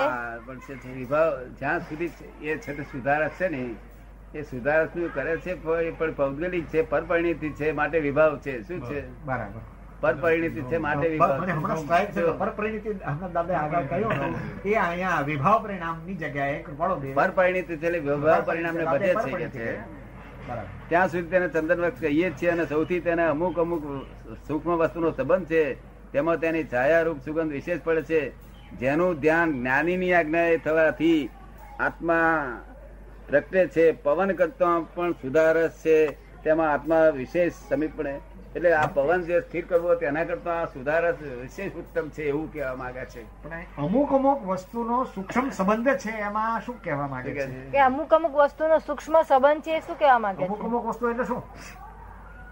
પણ વિભાવ જ્યાં સુધી એ છે તે સુધારક છે ને એ સુધારકનું કરે છે પણ પૌદ્ગલિક છે પરપરિણીતિ છે માટે વિભાવ છે શું છે બરાબર પરપરિણીતિ છે માટે પરપરિણીતિ દાદા આગળ કહ્યું એ અહીંયા વિભાવ પરિણામની જગ્યાએ કૃપાળો પરપરિણીતિ છે વિભાવ પરિણામને બધે છે છે. ત્યાં સુધી તેને ચંદન વૃક્ષ કહીએ છીએ અને સૌથી તેને અમુક અમુક સૂક્ષ્મ વસ્તુનો સંબંધ છે. તેમાં તેની છાયારૂપ સુગંધ વિશેષ પડે છે. જેનું ધ્યાન જ્ઞાનીની આજ્ઞાએ થવાથી આત્મા પ્રગટે છે. પવન કરતા પણ સુધારસ છે. તેમાં આત્મા વિશેષ સમીપણે એટલે આ પવન જે સ્થિર કરવો તેના કરતા આ સુધારસ વિશેષ ઉત્તમ છે એવું કહેવા માંગે છે. અમુક અમુક વસ્તુનો સૂક્ષ્મ સંબંધ છે એમાં શું કહેવા માંગે છે? કે અમુક અમુક વસ્તુનો સૂક્ષ્મ સંબંધ છે શું કહેવા માંગે અમુક છે? અમુક વસ્તુ એટલે શું?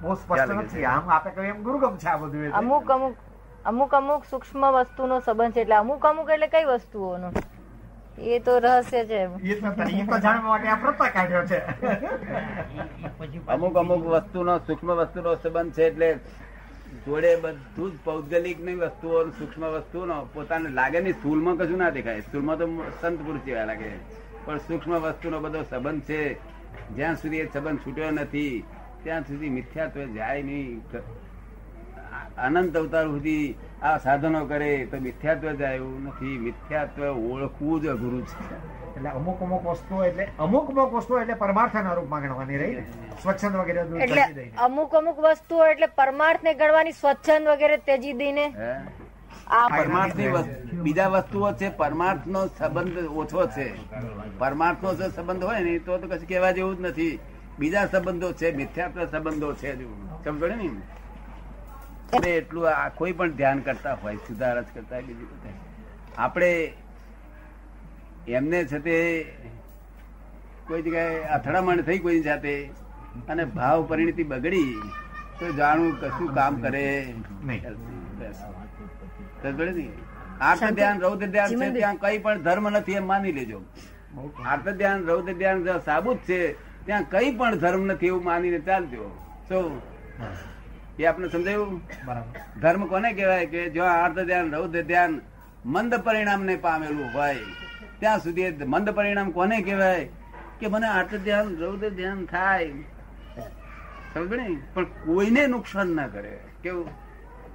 બહુ સ્પષ્ટ નથી. આમ આપે કહ્યું એમ દુર્ગમ છે આ બધું અમુક અમુક અમુક અમુક સૂક્ષ્મ વસ્તુનો સંબંધ છે એટલે અમુક અમુક એટલે કઈ વસ્તુઓનો? એ તો રહસ્ય છે. અમુક અમુક વસ્તુનો સૂક્ષ્મ વસ્તુનો સંબંધ છે એટલે જોડે બધું જ પૌદ્ગલિકની વસ્તુઓ સૂક્ષ્મ વસ્તુનો પોતાને લાગે નહીં. સ્થૂલમાં કશું ના દેખાય. સ્થૂલમાં તો સંત પુરુષ જેવા લાગે. પણ સૂક્ષ્મ વસ્તુનો બધો સંબંધ છે. જ્યાં સુધી એ સંબંધ છૂટ્યો નથી ત્યાં સુધી મિથ્યાત્વ જાય નહીં. અનંત અવતાર સુધી આ સાધનો કરે તો મિથ્યાત્વ જ આવ્યું નથી. મિથ્યાત્વ ઓળખવું જ અઘરું છે. એટલે અમુક અમુક વસ્તુઓ એટલે અમુક અમુક વસ્તુઓ એટલે પરમાર્થના રૂપમાં ગણવાની રહી સ્વચ્છંદ વગેરે એટલે દઈને. અમુક અમુક વસ્તુઓ એટલે પરમાર્થ ને ગણવાની સ્વચ્છંદ વગેરે તેજી દઈને આ પરમાર્થની બીજા વસ્તુઓ છે પરમાર્થ નો સંબંધ ઓછો છે. પરમાર્થ નો જો સંબંધ હોય ને તો તો કશું કહેવા જેવું જ નથી. બીજા સંબંધો છે મિથ્યાત્વ સંબંધો છે. સમજો ને? આપણે એટલું આ કોઈ પણ ધ્યાન કરતા હોય સુધારસ કરતા હોય બીજું બધા આપણે એમને છે તે કોઈ જગ્યાએ અથડામણ થઈ કોઈ સાથે અને ભાવ પરિણતિ બગડી તો જાણવું કશું કામ કરે. નહીં. આર્ત ધ્યાન રૌદ્ર ધ્યાન છે ત્યાં કઈ પણ ધર્મ નથી એમ માની લેજો. આત્મ ધ્યાન રૌદ્ર ધ્યાન સાબુત છે ત્યાં કઈ પણ ધર્મ નથી એવું માનીને ચાલજો. શું? હા, એ આપણે સમજાયું? બરાબર. ધર્મ કોને કહેવાય કે જો અર્ધ ધ્યાન રૌદ્ર ધ્યાન મંદ પરિણામને પામેલું હોય ત્યાં સુધી મંદ પરિણામ કોને કહેવાય? કે મને આર્ત ધ્યાન રૌદ્ર ધ્યાન થાય. સમજ ને? પણ કોઈને નુકસાન ના કરે. કેવું?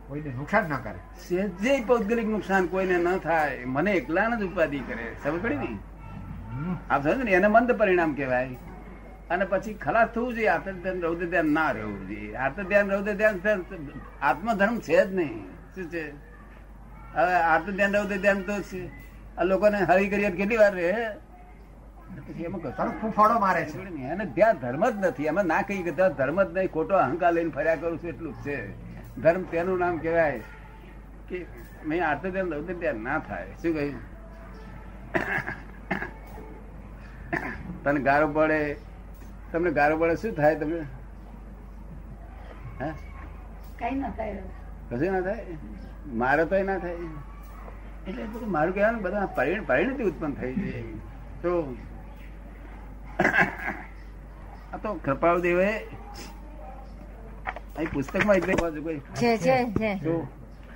કોઈને નુકસાન ના કરે. સહેજે પૌદ્ગલિક નુકસાન કોઈને ન થાય મને એકલાને જ ઉપાધિ કરે. સમજ પડી ને આપ સમજો ને? એને મંદ પરિણામ કહેવાય. અને પછી ખલાસ થવું જોઈએ આર્ત ધ્યાન રૌદ્ર ધ્યાન ના રહેવું જોઈએ. આર્ત ધ્યાન રૌદ્ર ધ્યાન આત્મધર્મ છે જ નહીં. શું છે? હવે આર્ત ધ્યાન રૌદ્ર ધ્યાન તો છે. આ લોકોને હરી કરી કેટલી વાર રહે? ફૂફાડો મારે છે. એને ત્યાં ધર્મ જ નથી. એમાં ના કહી કે ધર્મ જ નહીં. ખોટો અહંકાર લઈને ફર્યા કરું છું એટલું જ છે. ધર્મ તેનું નામ કહેવાય કે મેં ધ્યાન દઉં ત્યાં ના થાય. શું કહ્યું? તને ગારો પડે તમને ગારો પડે શું થાય તમને? હે? કઈ ના થાય કશું ના થાય? મારે તો ના થાય. એટલે મારું કહેવાનું બધા પરિણતિ ઉત્પન્ન થઈ છે તો <coughs> આ તો કૃપાળુ દેવે અહીં પુસ્તકમાં એટલે બાજુ કોઈ? છે છે છે.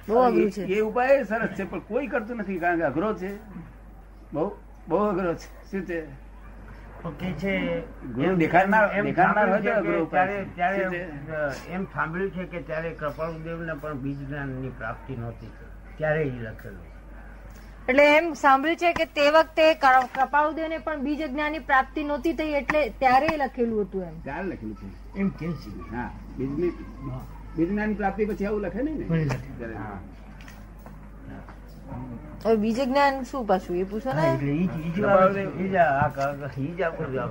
બહુ અઘરું છે. એ ઉપાય સરસ છે પણ કોઈ કરતું નથી કારણ કે અઘરો છે. બહુ બહુ અઘરો છે. શું છે? કે છે ગુરુ એમ- દેખાડનાર- એમ દેખાડનાર હોય તો સાંભળ્યું છે ગુરુ ત્યારે એમ સાંભળ્યું છે કે ત્યારે કૃપાળુદેવને પણ બીજ જ્ઞાનની પ્રાપ્તિ નહોતી ત્યારે એ લખેલું. એટલે એમ સાંભળ્યું છે કે તે વખતે કૃપાળુદેવને પણ બીજ જ્ઞાનની પ્રાપ્તિ નહોતી થઈ એટલે ત્યારે લખેલું હતું એમ. ત્યારે લખેલું છે. એમ કે છે. હા બીજની બીજનાની પ્રાપ્તિ પછી આવું લખે નહીં ને. હવે બીજે જ્ઞાન શું પાછું? એ પૂછો ને. એટલે ઈ ઈ જ વાત- ઈ જ આ ક- ઈ જ આપણો જવાબ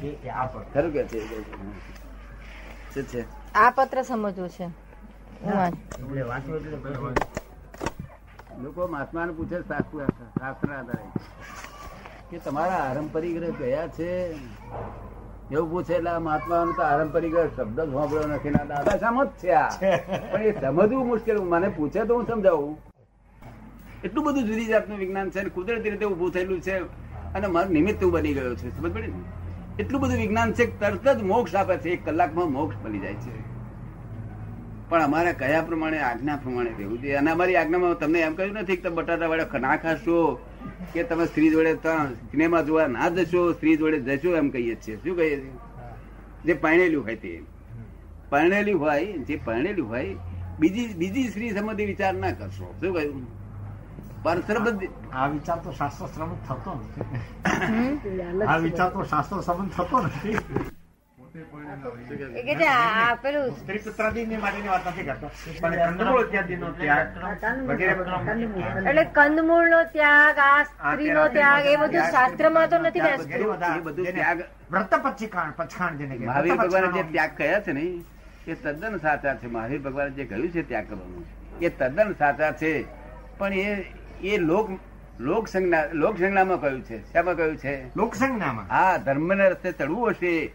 કે આ પર. ખરું કે છે? છે? આ પત્ર સમજવો છે. એટલે વાંચો એટલે લોકો મહાત્માને પૂછે શાસ્ત્ર શાસ્ત્રના આધારે કે તમારા આરંપરિક ગ્રહ ગયા છે? એવું પૂછે એટલે આ તો આરંપરિક શબ્દ જ સાંભળ્યો નથી. ના દાદા સમજ છે આ. પણ એ સમજવું મુશ્કેલ. મને પૂછે તો હું સમજાવું. એટલું બધું જુદી જાતનું વિજ્ઞાન છે કુદરતી રીતે ઉભું થયેલું છે અને મારું નિમિત્ત બની ગયો છું. સમજ પડી ને? એટલું બધું વિજ્ઞાન છે તરત જ મોક્ષ આપે છે. એક કલાકમાં મોક્ષ બની જાય છે. પણ અમારે કયા પ્રમાણે, આજ્ઞા પ્રમાણે રહેવું જોઈએ? અને અમારી આજ્ઞામાં તમને એમ કહ્યું નથી કે તમે બટાટા વાળા ના ખાશો, કે તમે સ્ત્રી જોડે સિનેમા જોવા ના જશો, સ્ત્રી જોડે જશો એમ કહીએ છીએ. શું કહીએ છીએ? જે પરણેલું હોય તે. પરણેલું હોય, જે પરણેલું હોય, બીજી બીજી સ્ત્રી સંબંધી વિચાર ના કરશો. શું કહ્યું? પર સંબંધી આ વિચાર તો શાસ્ત્ર શ્રમણ થતો નથી. આ વિચાર તો શાસ્ત્ર સંબંધ થતો નથી. એ કે છે આ આ પેલું સ્ત્રી પુત્રાદિની માટેની વાત નથી કરતો. પણ કંદમૂળ. ઇત્યાદિનો ત્યાગ વગેરે એટલે કંદમૂળ. નો ત્યાગ આ સ્ત્રી નો ત્યાગ એ બધું શાસ્ત્રમાં તો નથી બધા ત્યાગ વ્રત પચીખાણ પચખાણ જેને મહાવીર ભગવાન જે ત્યાગ કહ્યા છે ને એ તદ્દન સાચા છે. મહાવીર ભગવાન જે કહ્યું છે ત્યાગ કરવાનું એ તદ્દન સાચા છે. પણ એ એ લોક લોક સંજ્ઞા લોક સંજ્ઞામાં કહ્યું છે. શામાં કહ્યું છે? લોકસંજ્ઞામાં? હા ધર્મના રસ્તે ચડવું હશે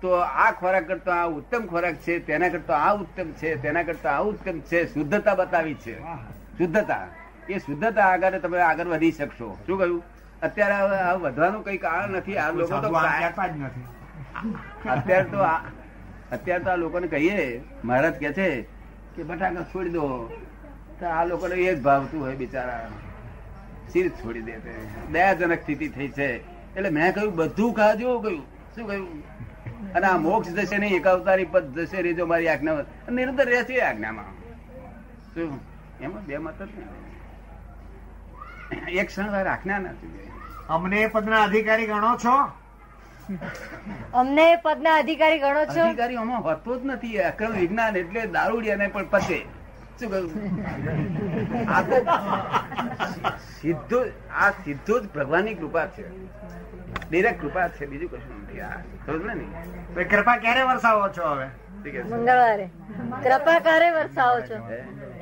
તો આ ખોરાક કરતો આ ઉત્તમ ખોરાક છે તેના કરતો આ ઉત્તમ છે તેના કરતો આ ઉત્તમ છે. શુદ્ધતા બતાવી છે. શુદ્ધતા. એ શુદ્ધતા આગળ તમે આગળ વધી શકશો. શું કહ્યું? અત્યારે વધવાનું કઈ કારણ નથી. આ લોકો તો અત્યારે તો આ અત્યારે તો આ લોકોને કહીએ મહારાજ કે છે કે બટાકા છોડી દો. આ લોકોને એ જ ભાવતું હોય બિચારા સીર છોડી દે દયાજનક સ્થિતિ થઈ છે. એટલે મેં કહ્યું બધું ખાજો. કહ્યું શું કહ્યું? અને આ મોક્ષ જશે નહીં એક અવતારી પદ જશે રેજો મારી આજ્ઞા નિરંતર રહેશે આજ્ઞામાં. શું? એમાં બે મત જ નહીં. એક ક્ષણ વાર આજ્ઞા નથી અમને એ પદના અધિકારી ગણો છો? અમને એ પદના અધિકારી ગણો છો? અધિકારી આમાં હોતો જ નથી. અક્રમ વિજ્ઞાન એટલે દારૂડિયાને પણ પતે. શું કહ્યું? આ તો સીધું આ સીધું જ ભગવાનની કૃપા છે. ડિરેક્ટ કૃપા છે બીજું કશું નથી. આ સમજ ને કૃપા ક્યારે વરસાવો છો હવે? મંગળવારે. કૃપા ક્યારે વરસાવો છો?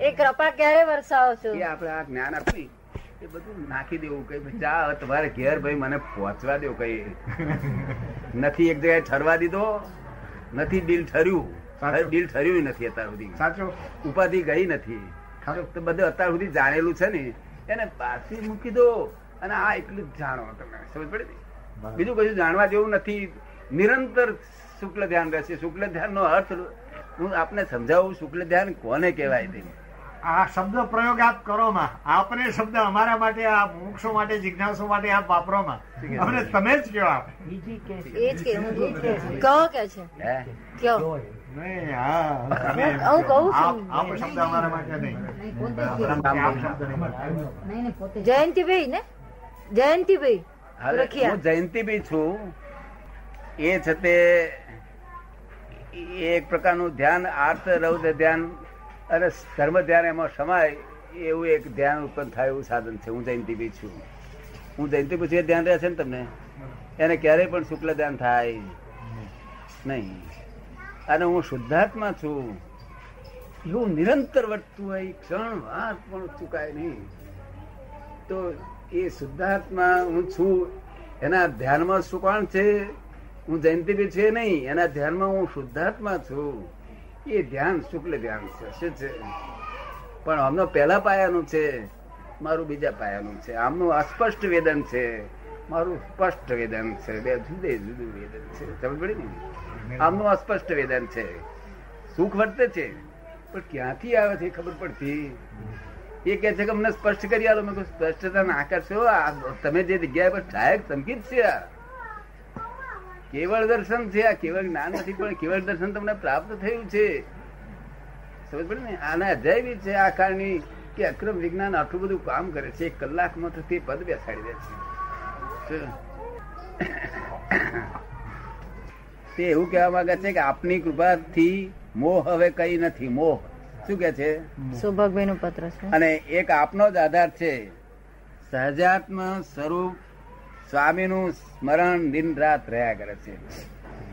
એ કૃપા ક્યારે વરસાવો છો? એ આપણે આ જ્ઞાન આપ્યું એ બધું નાખી દેવું. કઈ ભાઈ જા તમારે ઘેર ભાઈ મને પહોંચવા દેવું કઈ નથી એક જગ્યાએ ઠરવા દીધો નથી દિલ ઠર્યું. સાચું. ડીલ ઠર્યું નથી અત્યાર સુધી. સાચો. ઉપાધિ ગઈ નથી. તો બધું અત્યાર સુધી જાણેલું છે ને એને પાછી મૂકી દો. અને આ એટલું જ જાણો તમે સમજ પડે ને? બીજું કશું જાણવા જેવું નથી. નિરંતર શુક્લ ધ્યાન રહેશે. શુક્લ ધ્યાન નો અર્થ હું આપને સમજાવું શુક્લ ધ્યાન કોને કહેવાય તે આ શબ્દ પ્રયોગ આપ કરો માં. આપને શબ્દ અમારા માટે આ મોક્ષો માટે જિજ્ઞાસો માટે આપ વાપરો માં. અમને તમે જ આપ. બીજી કે એ જ કે કહો કે છે. કયો? જયંતિભાઈ ને? જયંતિભાઈ. હું જયંતિભાઈ છું. એ છે તે એક પ્રકારનું ધ્યાન આર્ત રૌદ્ર ધ્યાન અને ધર્મ ધ્યાન એમાં સમાય એવું એક ધ્યાન ઉત્પન્ન થાય એવું સાધન છે. હું જયંતિભાઈ છું. હું જયંતિ છું એ ધ્યાન રહે છે ને તમને? એને ક્યારેય પણ શુક્લ ધ્યાન થાય. નહીં. અને હું શુદ્ધાત્મા છું. એવું નિરંતર વધતું હોય, ક્ષણ વાર પણ ચૂકાય નહીં. તો એ શુદ્ધાત્મા હું છું, એના ધ્યાનમાં શું કોણ છે? હું જયંતિભાઈ છે નહીં, એના ધ્યાનમાં હું શુદ્ધાત્મા છું. એ ધ્યાન શુક્લ ધ્યાન છે, શું છે? પણ આમનો પહેલા પાયાનું છે, મારું બીજા પાયાનું છે. આમનું અસ્પષ્ટ વેદન છે, મારું સ્પષ્ટ વેદન છે. બે જુદે જુદું વેદન છે. સમજ પડી ને? આમનું અસ્પષ્ટ વેદન છે. સુખ વર્તે છે, પણ ક્યાંથી આવે છે ખબર પડતી? એ કે છે કે અમને સ્પષ્ટ કરી આલો. મેં સ્પષ્ટતા ના કરશો તમે જે જગ્યાએ પર સહાયક સંગીત છે, આ કેવળ દર્શન છે, આ કેવળ જ્ઞાન નથી, પણ કેવળ દર્શન તમને પ્રાપ્ત થયું છે. સમજ પડે ને? આના અધ્યાય છે, આ કારણની કે અક્રમ વિજ્ઞાન આટલું બધું કામ કરે છે, એક કલાકમાં તો તે પદ બેસાડી દે છે? તે એવું કહેવા માંગે છે કે આપની કૃપાથી મોહ હવે કઈ નથી મોહ. શું કે છે? સૌભાગભાઈ નું પત્ર છે. અને એક આપનો જ આધાર છે. સહજાત્મ સ્વરૂપ સ્વામીનું સ્મરણ દિન રાત રહ્યા કરે છે.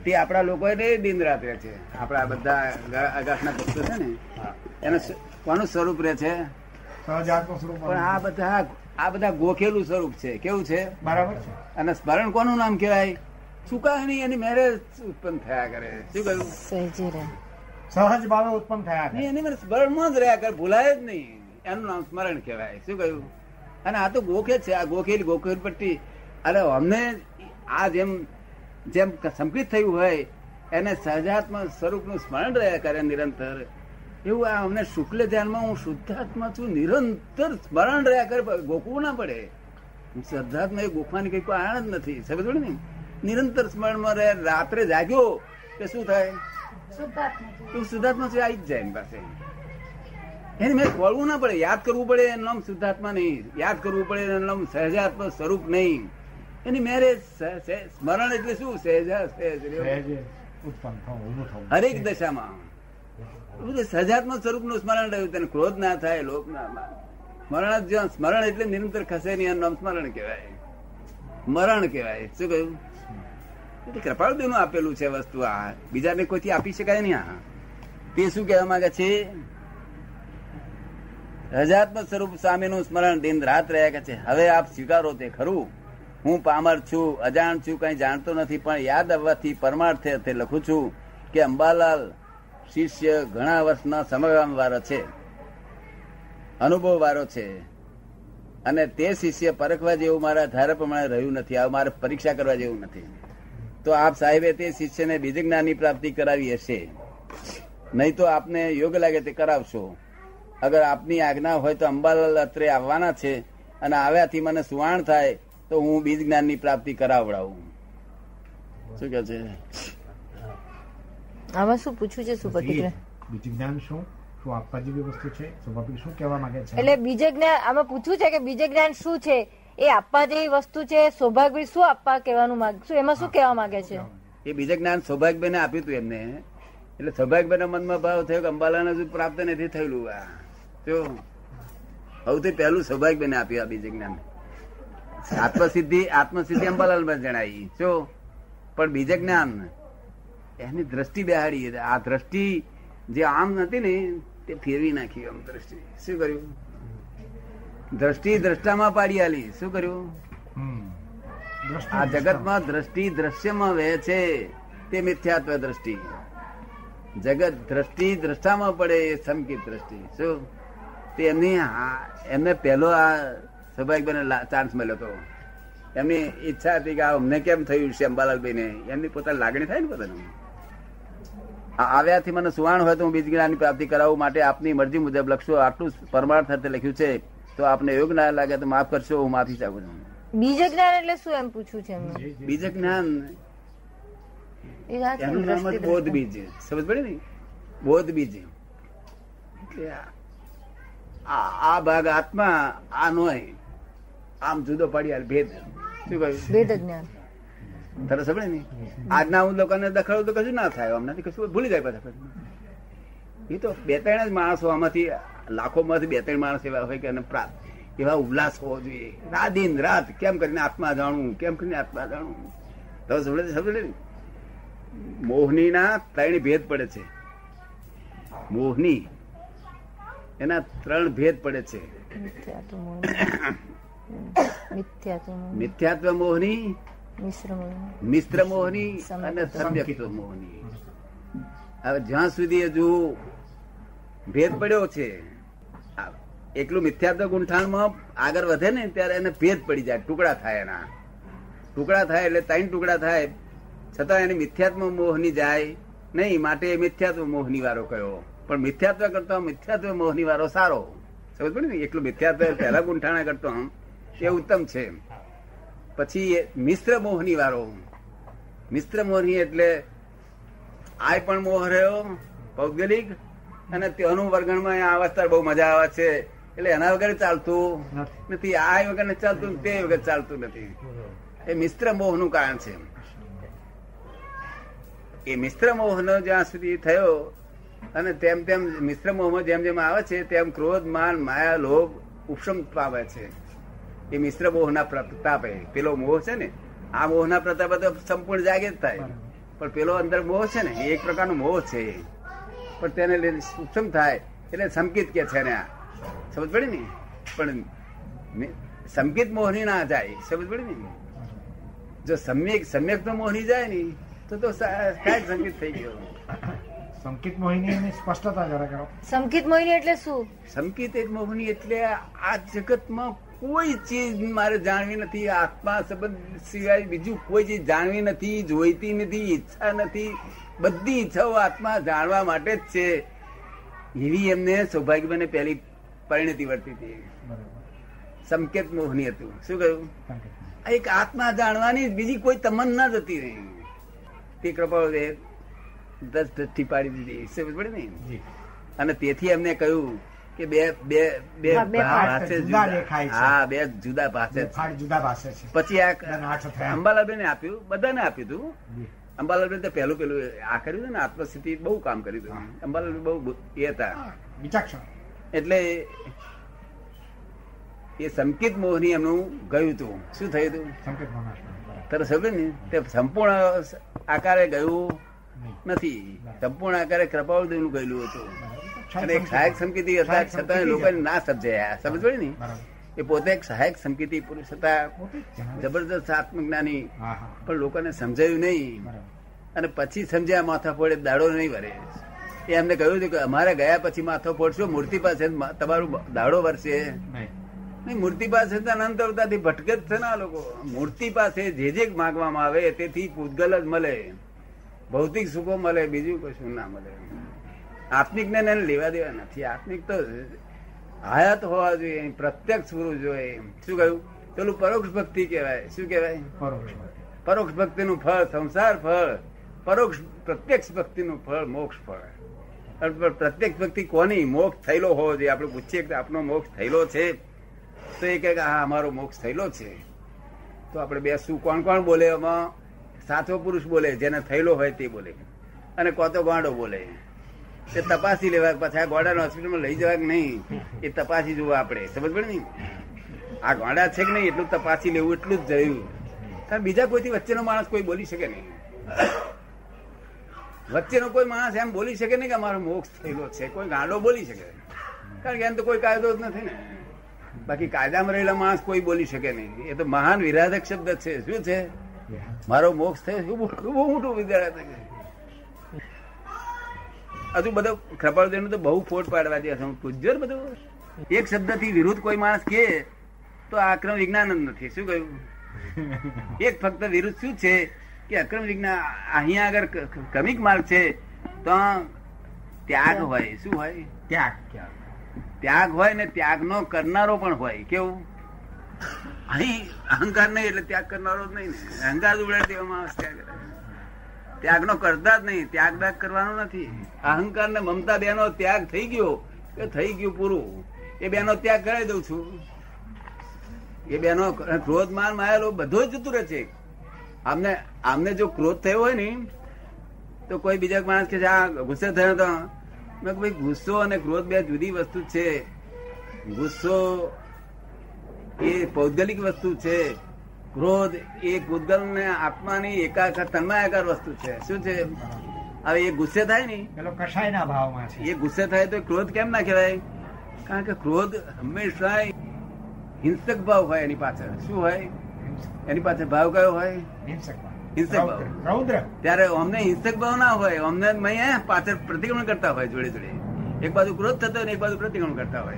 તે આપણા લોકો દિન રાત રહે છે. આપણા બધા આકાશના ભક્તો છે ને એનું કોનું સ્વરૂપ રહે છે? સહજાત્મ સ્વરૂપ પણ આ બધા આ બધા ગોખેલું સ્વરૂપ છે. કેવું છે? બરાબર છે. અને સ્મરણ કોનું નામ કહેવાય? ચુકાણી એની મેરેજ ઉત્પન્ન થયા કરે. શું કહ્યું? સહજ ભાવે ઉત્પન્ન થયા નહીં કરે. એની મને સ્મરણમાં જ રહ્યા કરે ભૂલાય જ નહીં. એનું નામ સ્મરણ કહેવાય. શું કહ્યું? અને આ તો ગોખે છે આ ગોખેલી ગોખેલ પટ્ટી. અરે અમને આ જેમ જેમ સંકલિત થયું હોય એને સહજાત્મા સ્વરૂપનું સ્મરણ રહ્યા કરે નિરંતર. એવું આ અમને શુક્લ ધ્યાનમાં હું શુદ્ધાત્મા છું નિરંતર સ્મરણ રહ્યા કરે ગોખવું ના પડે. હું શ્રદ્ધાત્મા એ ગોખવાની કઈ કોઈ આણ જ નથી. સમજ ને? નિરંતર સ્મરણમાં રહે રાત્રે જાગ્યો કે શું થાય? તું શુદ્ધાત્મા છે આવી જ જાય એની પાસે. એને મેં ખોળવું ના પડે યાદ કરવું પડે એનું નામ શુદ્ધાત્મા નહીં. યાદ કરવું પડે એનું નામ સહજાત્મ સ્વરૂપ નહીં. એની મેરે સ્મરણ એટલે શું? સહેજા સહેજ હરેક દશામાં. બધું સ્વરૂપનું સ્મરણ રહ્યું તેને ક્રોધ ના થાય લોક ના સ્મરણ જ જ્યાં સ્મરણ એટલે નિરંતર ખસે નહીં એનું નામ સ્મરણ કહેવાય. મરણ કહેવાય. શું કહ્યું? કૃપાળુદેવનું આપેલું છે વસ્તુ આ. બીજાને કોઈથી આપી શકાય નહીં આ. તે શું કહેવા માંગે છે? હજાત્મ સ્વરૂપ સ્વામીનું સ્મરણ દિન રાત રહ્યા કે છે. હવે આપ સ્વીકારો તે ખરું. હું પામર છું, અજાણ છું, કઈ જાણતો નથી, પણ યાદ આવવાથી પરમાર્થે અર્થે લખું છું કે અંબાલાલ શિષ્ય ઘણા વર્ષના સમયગામ વાળો છે. અનુભવ વાળો છે. અને તે શિષ્ય પરખવા જેવું મારા ધારા પ્રમાણે રહ્યું નથી. આ મારે પરીક્ષા કરવા જેવું નથી. તો આપ સાહેબે તે શિષ્યને બીજી જ્ઞાનની પ્રાપ્તિ કરાવી હશે. નહીં તો આપને યોગ્ય લાગે તે કરાવશો. અગર આપની આજ્ઞા હોય તો અંબાલાલ અત્રે આવવાના છે અને આવ્યાથી મને સુવાણ થાય તો હું બીજ જ્ઞાનની પ્રાપ્તિ કરાવડાવું. શું કે છે? આમાં શું પૂછ્યું છે સુપતિગ્રહ બીજું જ્ઞાન શું? શું આપવા જેવી વસ્તુ છે? સ્વાભાવિક શું કહેવા માંગે છે? એટલે બીજે જ્ઞાન આમાં પૂછ્યું છે કે બીજે જ્ઞાન શું છે? એ આપવા જેવી વસ્તુ છે સૌભાગ્ય શું આપવા કહેવાનું માંગશું એમાં શું કહેવા માંગે છે? એ બીજે જ્ઞાન સૌભાગ્યબેને આપ્યું હતું એમને. એટલે સૌભાગ્યબેન મનમાં ભાવ થયો કે અંબાલાને હજુ પ્રાપ્ત નથી થયેલું. આ જો સૌથી પહેલું સૌભાગ્યબેને આપ્યું આ બીજે જ્ઞાન. આત્મસિદ્ધિ આત્મસિદ્ધિ અંબાલાલમાં જણાવી જો પણ બીજે જ્ઞાન એની દ્રષ્ટિ બેહાડી. આ દ્રષ્ટિ જે આમ નથી ને તે ફેરવી નાખી આમ દ્રષ્ટિ. શું કર્યું? દ્રષ્ટિ દ્રષ્ટામાં પાડી આલી. શું કર્યું? આ જગતમાં દ્રષ્ટિ દ્રશ્યમાં વહે છે તે મિથ્યાત્વ દ્રષ્ટિ. જગત દ્રષ્ટિ દ્રષ્ટામાં પડે એ સંકિત દ્રષ્ટિ. શું? તે એમની આ- એમને પહેલો આ સૌભાગ્યભાઈને ચાન્સ મળ્યો હતો. એમની ઈચ્છા હતી કે આ અમને કેમ થયું છે અંબાલાલભાઈને? એમની પોતાની લાગણી થાય ને પોતાની? આ આવ્યાથી મને સુવાણ હોય તો હું બીજ જ્ઞાનની પ્રાપ્તિ કરાવવા માટે આપની મરજી મુજબ લખશો. આટલું પરમાર્થ અર્થે લખ્યું છે. તો આપને એવું જ્ઞાન લાગે તો માફ કરશો હું માફી ચાહું છું. બીજે જ્ઞાન એટલે શું એમ પૂછું છે બીજ જ્ઞાન. એનું નામ જ બોધ બીજ. સમજ પડે ને? બોધ બીજ. આ આ ભાગ આત્મા આ નોય. આમ જુદો પાડી હાલ ભેદ. શું કહ્યું? ભેદ જ્ઞાન. તરસ સમજે ને? આજના હું લોકોને દખડું તો કશું ના થાય હમણાંથી કશું. ભૂલી જાય પાછા. એ તો બે ત્રણ જ માણસો આમાંથી લાખો માંથી બે ત્રણ માણસ એવા હોય કે એને પ્રાપ્ત એવા ઉલ્લાસ હોવો જોઈએ. રાત દિન રાત કેમ કરીને આત્મા જાણવું કેમ કરીને આત્મા જાણવું? તો સમજે સમજે ને? મોહનીના ત્રણ ભેદ પડે છે. મોહની એના ત્રણ ભેદ પડે છે. મિથ્યાત્વ મોહ <coughs> મિથ્યાત્વ મોહ મિથ્યાત્વ મોહની મિશ્ર મોહની. અને સમ્યક્ત્વ મોહની. હવે જ્યાં સુધી હજુ ભેદ પડ્યો છે એકલું મિથ્યાત્વ ગુંઠાણમાં આગળ વધે ને ત્યારે એને ભેદ પડી જાય, ટુકડા થાય એના. ટુકડા થાય એટલે ત્રણ ટુકડા થાય, છતાં એને મિથ્યાત્મ મોહની જાય નહીં, માટે એ મિથ્યાત્વ મોહની વારો કયો. પણ મિથ્યાત્વ કરતો મિથ્યાત્વ મોહની વારો સારો. સમજ પડે ને? એકલું મિથ્યાત્વ પહેલા ગુંઠાણા કરતો એ ઉત્તમ છે. પછી મિશ્ર મોહની વારો મિશ્ર મોહની એટલે આ પણ મોહ રહ્યો, ભૌગોલિક, અને તેનું વર્ગણમાં આ અવસ્થા બહુ મજા આવે છે. એટલે એના વગર ચાલતું નથી. આ વગર ચાલતું તે વગર ચાલતું નથી. એ મિશ્ર મોહનું કારણ છે એ મિશ્ર મોહનો જ્યાં સુધી થયો અને તેમ તેમ મિશ્ર મોહમાં જેમ જેમ આવે છે તેમ ક્રોધ માન માયા લોભ ઉપશમ પામે છે. એ મિશ્ર મોહના પ્રતાપે. પેલો મોહ છે ને આ મોહના પ્રતાપે તો સંપૂર્ણ જાગે જ થાય. પણ પેલો અંદર મોહ છે ને એ એક પ્રકારનો મોહ છે પણ તેને લઈને ઉપશમ થાય. એટલે સંકિત કે છે ને આ. સમજ પડી ને? પણ સંકેત મોહની ના જાય સમજ પડી ને? જો સમ્યક સમ્યક તો મોહની જાય ને તો તો સા- કાંઈ સંકેત થઈ ગયો. સંકેત મોહિની એની સ્પષ્ટતા જરા કરો. સંકેત મોહિની એટલે શું? સંકેત એક મોહની એટલે આ જગતમાં કોઈ ચીજ મારે જાણવી નથી આત્મા સંબંધ સિવાય બીજું કોઈ ચીજ જાણવી નથી જોઈતી નથી ઈચ્છા નથી. બધી ઈચ્છાઓ આત્મા જાણવા માટે જ છે. એવી એમને સૌભાગ્ય મને પહેલી પરિણતિ વર્તી હતી. સંકેત મોહની હતું. શું કહ્યું? આ એક આત્મા જાણવાની બીજી કોઈ તમન્ના જ હતી નહીં. તે કૃપાળુએ દસ દસથી પાડી દીધી. સમજ પડે ને અને તેથી એમને કહ્યું કે બે બે બે ભાષે. હા બે જુદા ભાષે જુદા ભાષે છે. પછી આ. અંબાલાલબેને આપ્યું બધાને આપ્યું હતું અંબાલાલબેન તો પહેલું પેલું આ કર્યું ને આત્મસ્થિતિ બહુ કામ કર્યું હતું. અંબાલાલ બહુ એ હતા. વિચક્ષણ. એટલે એ સંકિત મોહની એમનું ગયું હતું. શું થયું હતું? મોહનાશના સમજે ને? તે સંપૂર્ણ આકારે ગયું નથી. સંપૂર્ણ આકારે કૃપાળુદેવનું ગયેલું હતું. અને એક સહાયક સંકેતી હતા છતાં લોકો ના સમજાયા. સમજ ને? એ પોતે એક સહાયક સંકેતિ પુરુષ હતા. જબરદસ્ત આત્મજ્ઞાની. હા હા. પણ લોકોને સમજાયું નહીં. અને પછી સમજ્યા માથા ફોડે દાડો નહીં વરે. એ એમને કહ્યું હતું કે અમારે ગયા પછી માથો ફોડશો મૂર્તિ પાસે તમારું દાડો વરસે. નહીં. મૂર્તિ પાસે અનંત અવતારથી ભટકે જ છે ને આ લોકો. મૂર્તિ પાસે જે જે માગવામાં આવે તેથી પૂતગલ જ મળે. ભૌતિક સુખો મળે બીજું કશું ના મળે. આત્મિક ને એને લેવા દેવા નથી. આત્મિક તો હયાત હોવા જોઈએ પ્રત્યક્ષ પૂરું જોઈએ. શું કહ્યું? પેલું પરોક્ષ ભક્તિ કહેવાય. શું કહેવાય? પરોક્ષ ભક્તિ. પરોક્ષ ભક્તિનું ફળ સંસાર ફળ. પરોક્ષ પ્રત્યક્ષ ભક્તિનું ફળ મોક્ષ ફળ. અને વ્યક્તિ કોની મોક્ષ થયેલો હોવો જોઈએ? આપણે પૂછીએ કે આપનો મોક્ષ થયેલો છે? તો એ કહે કે હા, અમારો મોક્ષ થયેલો છે. તો આપણે બે શું, કોણ કોણ બોલે? એમાં સાચો પુરુષ બોલે, જેને થયેલો હોય તે બોલે. અને કોતો ગાંડો બોલે. તે તપાસી લેવા પછી આ ગોડાને હોસ્પિટલમાં લઈ જવા કે નહીં? એ તપાસી જોવા આપણે. સમજ પડે નહીં આ ગોડા છે કે નહીં? એટલું તપાસી લેવું, એટલું જ જોયું. કારણ બીજા કોઈથી વચ્ચેનો માણસ કોઈ બોલી શકે નહીં. વચ્ચેનો કોઈ માણસ એમ બોલી શકે નહીં કે અમારો મોક્ષ થયેલો છે. કોઈ ગાંડો બોલી શકે. કારણ કે એમ તો કોઈ કાયદો જ નથી ને. બાકી કાયદામાં રહેલા માણસ કોઈ બોલી શકે નહીં. એ તો મહાન વિરાધક શબ્દ છે. શું છે? મારો મોક્ષ થયો બહુ મોટું વિરાધક હજુ બધો કૃપાળદેવ તો બહુ ફોટ પાડવા દે પૂછજો બધું. એક શબ્દથી વિરુદ્ધ કોઈ માણસ કે, તો આ અક્રમ વિજ્ઞાન જ નથી. શું કહ્યું? એક ફક્ત વિરુદ્ધ શું છે? કે અક્રમ વિજ્ઞાન અહીંયા આગળ ક્રમિક માર્ગ છે તો ત્યાગ હોય. શું હોય? ત્યાગ ત્યાગ ત્યાગ હોય ને ત્યાગનો કરનારો પણ હોય. કેવું? અહીં અહંકાર નહીં એટલે ત્યાગ કરનારો જ નહીં ને. અહંકાર દેવામાં આવે છે ત્યાગ. ત્યાગનો કરતા જ નહીં. ત્યાગ ત્યાગ કરવાનો નથી. અહંકાર ને મમતા બેનો ત્યાગ થઈ ગયો કે થઈ ગયું પૂરું? એ બેનો ત્યાગ કરાવી દઉં છું. એ બેનો ક્રોધ માન માયેલો બધો જ જતું રહે છે. આમને આમને જો ક્રોધ થયો હોય ને તો કોઈ બીજા માણસ કે આ ગુસ્સે થયો તો મેં ભાઈ ગુસ્સો અને ક્રોધ બે જુદી વસ્તુ છે. ગુસ્સો એ પૌદ્ગલિક વસ્તુ છે. ક્રોધ એ ભૂતગલ ને આત્માની એકાકાર તન્માયાકાર વસ્તુ છે. શું છે? હવે એ ગુસ્સે થાય ને પેલો કષાયના ભાવમાં છે. એ ગુસ્સે થાય તો ક્રોધ કેમ ના કહેવાય? કારણ કે ક્રોધ હંમેશા હિંસક ભાવ હોય એની પાછળ. શું હોય? એની પાસે ભાવ કયો હોય? હિંસક ભાવ. ત્યારે અમને હિંસક ભાવ ના હોય અમને પાછળ પ્રતિક્રમણ કરતા હોય જોડે જોડે. એક બાજુ ક્રોધ થતો હોય ને એક બાજુ પ્રતિક્રમણ કરતા હોય.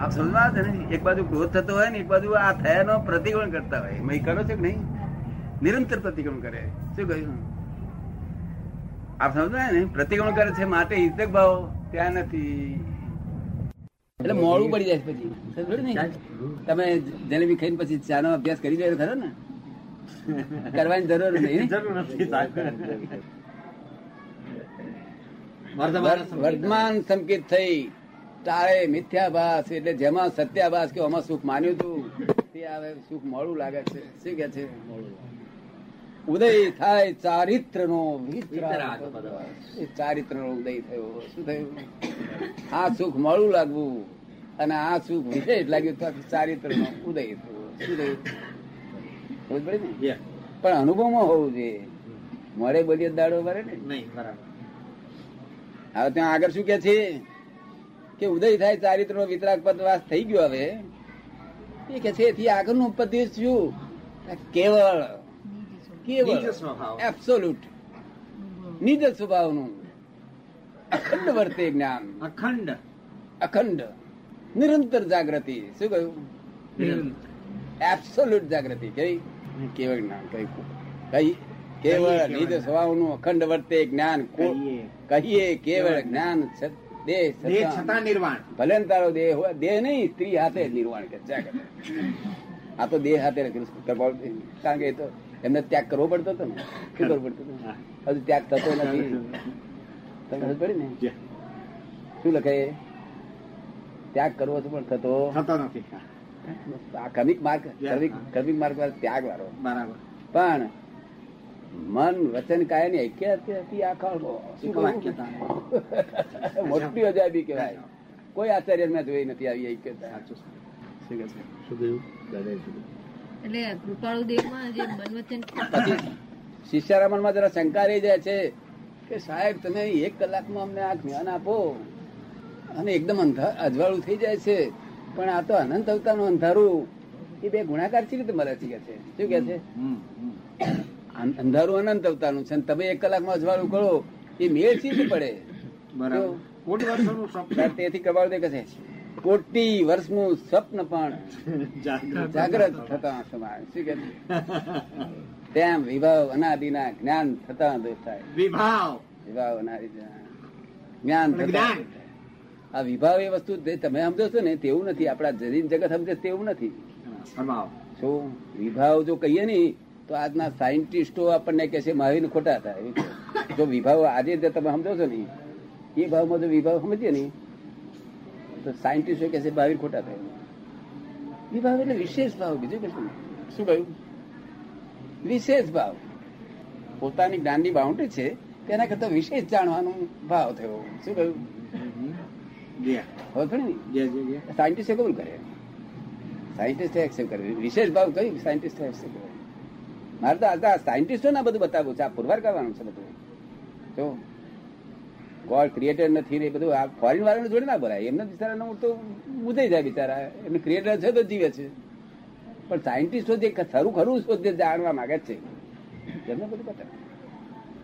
આપ સમજવા છે ને? એક બાજુ ક્રોધ થતો હોય ને એક બાજુ આ થયાનો પ્રતિક્રમણ કરતા હોય. મય કરો છો કે નહીં? નિરંતર પ્રતિક્રમણ કરે. શું કહ્યું? આપ સમજાય ને? પ્રતિક્રમણ કરે છે માટે હિંસક ભાવ ત્યાં નથી. એટલે મોડું પડી જાય પછી? તમે જલેબી ખાઈને પછી ચાનો અભ્યાસ કરી રહ્યો ખરો ને? કરવાની જરૂર નહીં વર્તમાન સંકેત થઈ. તારે મિથ્યાભાસ એટલે જેમાં સત્યાભાસ કે આમાં સુખ માન્યું હતું તે હવે સુખ મોડું લાગે છે. શું કે છે? ઉદય થાય ચારિત્ર નો. ચારિત્ર નો ઉદય થયો. શું થયું? આ સુખ મળું લાગવું અને આ સુખ વિશેષ લાગ્યું તો ચારિત્ર નો ઉદય થયો. શું થયું? સમજ ને? પણ અનુભવમાં હોવું જોઈએ. મળે બોલીએ દાડો ભરે ને? નહીં બરાબર. હવે ત્યાં આગળ શું કે છે? કે ઉદય થાય ચારિત્ર નો વિતરાગ પદવાસ થઈ ગયો હવે. એ કે છે એથી આગળનું પદ્ય શું? કેવળ કેવળ એબ્સોલ્યુટ નિજ સ્વભાવનું અખંડ વર્તે જ્ઞાન અખંડ અખંડ નિરંતર જાગૃતિ શું કહ્યું એબ્સોલ્યુટ જાગૃતિ કઈ કેવળ જ્ઞાન કઈ કઈ કેવળ નિજ સ્વભાવનું અખંડ વર્તે જ્ઞાન કહીએ. કેવળ જ્ઞાન દેહ છતાં નિર્વાણ ભલે તારો દેહ હોય દેહ નહીં સ્ત્રી હાથે નિર્વાણ કે આ તો દેહ હાથે કારણ કે એ તો એમને ત્યાગ કરવો પડતો હતો ને? શું કરવું પડતું હજુ ત્યાગ થતો નથી. તમને ખબર પડી ને? શું લખે? ત્યાગ કરવો છે પણ થતો થતો નથી આ ક્રમિક માર્ગ ક્રમિક માર્ગ વાળો ત્યાગ વાળો બરાબર. પણ મન વચન કાયની હતી આખા? <laughs> મોટી અજાયબી કહેવાય. કોઈ આચાર્ય મેં જોઈ નથી આવી ઐક્યતા શું કહ્યું એટલે કૃપાળુ દેવમાં જે મનવચન પછી શિષ્યરા જરા શંકા રહી જાય છે કે સાહેબ તમે એક કલાકમાં અમને આ જ્ઞાન આપો. અને એકદમ અંધા અજવાળું થઈ જાય છે. પણ આ તો અનંત અવતારનું અંધારું. એ બે ગુણાકાર છે રીતે મળે છે કે છે? શું કે છે? હમ, હમ. અંધારું અનંત અવતારનું છે. અને તમે એક કલાકમાં અજવાળું કરો એ મેળ સી પડે? બરાબર. તેથી કબાળ દે કહે છે. કોટી વર્ષનું સ્વપ્ન પણ જાગ્રત થતા. સમાય. શું કે તેમ વિભાવ અનાદિના જ્ઞાન થતા દોષ થાય વિભાવ. વિભાવ અનાદિના જ્ઞાન થતા. આ વિભાવ એ વસ્તુ તમે સમજો છો ને તેવું નથી. આપણા જરીન જગત સમજે તેવું નથી. શું વિભાવ જો કહીએ ને તો આજના સાયન્ટિસ્ટો આપણને કે છે મહાવીર ખોટા થાય. જો વિભાવ આજે તમે સમજો છો ને એ ભાવમાં જો વિભાવ સમજીએ ને તો સાયન્ટિસ્ટો કહે છે ભાવિર ખોટા થાય. વિભાવ એટલે વિશેષ ભાવ બીજું કશું શું? કહ્યું? વિશેષ ભાવ. પોતાની જ્ઞાનની બાઉન્ડ્રી છે તેના કરતા વિશેષ જાણવાનો ભાવ થયો. શું કહ્યું? સાયન્ટિસ્ટ હવે ખરી ને? જે જે જે સાયન્ટિસ્ટે કબૂલ કરે સાયન્ટિસ્ટ એક્સેપ્ટ કરે વિશેષ ભાવ કયું સાયન્ટિસ્ટ એક્સેપ્ટ કરે મારે તો આ સાયન્ટિસ્ટો ના બધું બતાવવું છે. આ પુરવાર કરવાનું છે બધું. જો ગોડ ક્રિએટર નથી ને બધું આ ફોરેન વાળાને જોડે ના ભરાય. એમને બિચારા તો ઉદય જાય બિચારા. એમને ક્રિએટર છે તો જીવે છે. પણ સાયન્ટિસ્ટો જે ખરું ખરું શોધ જાણવા માંગે છે. એમને બધું બતાવે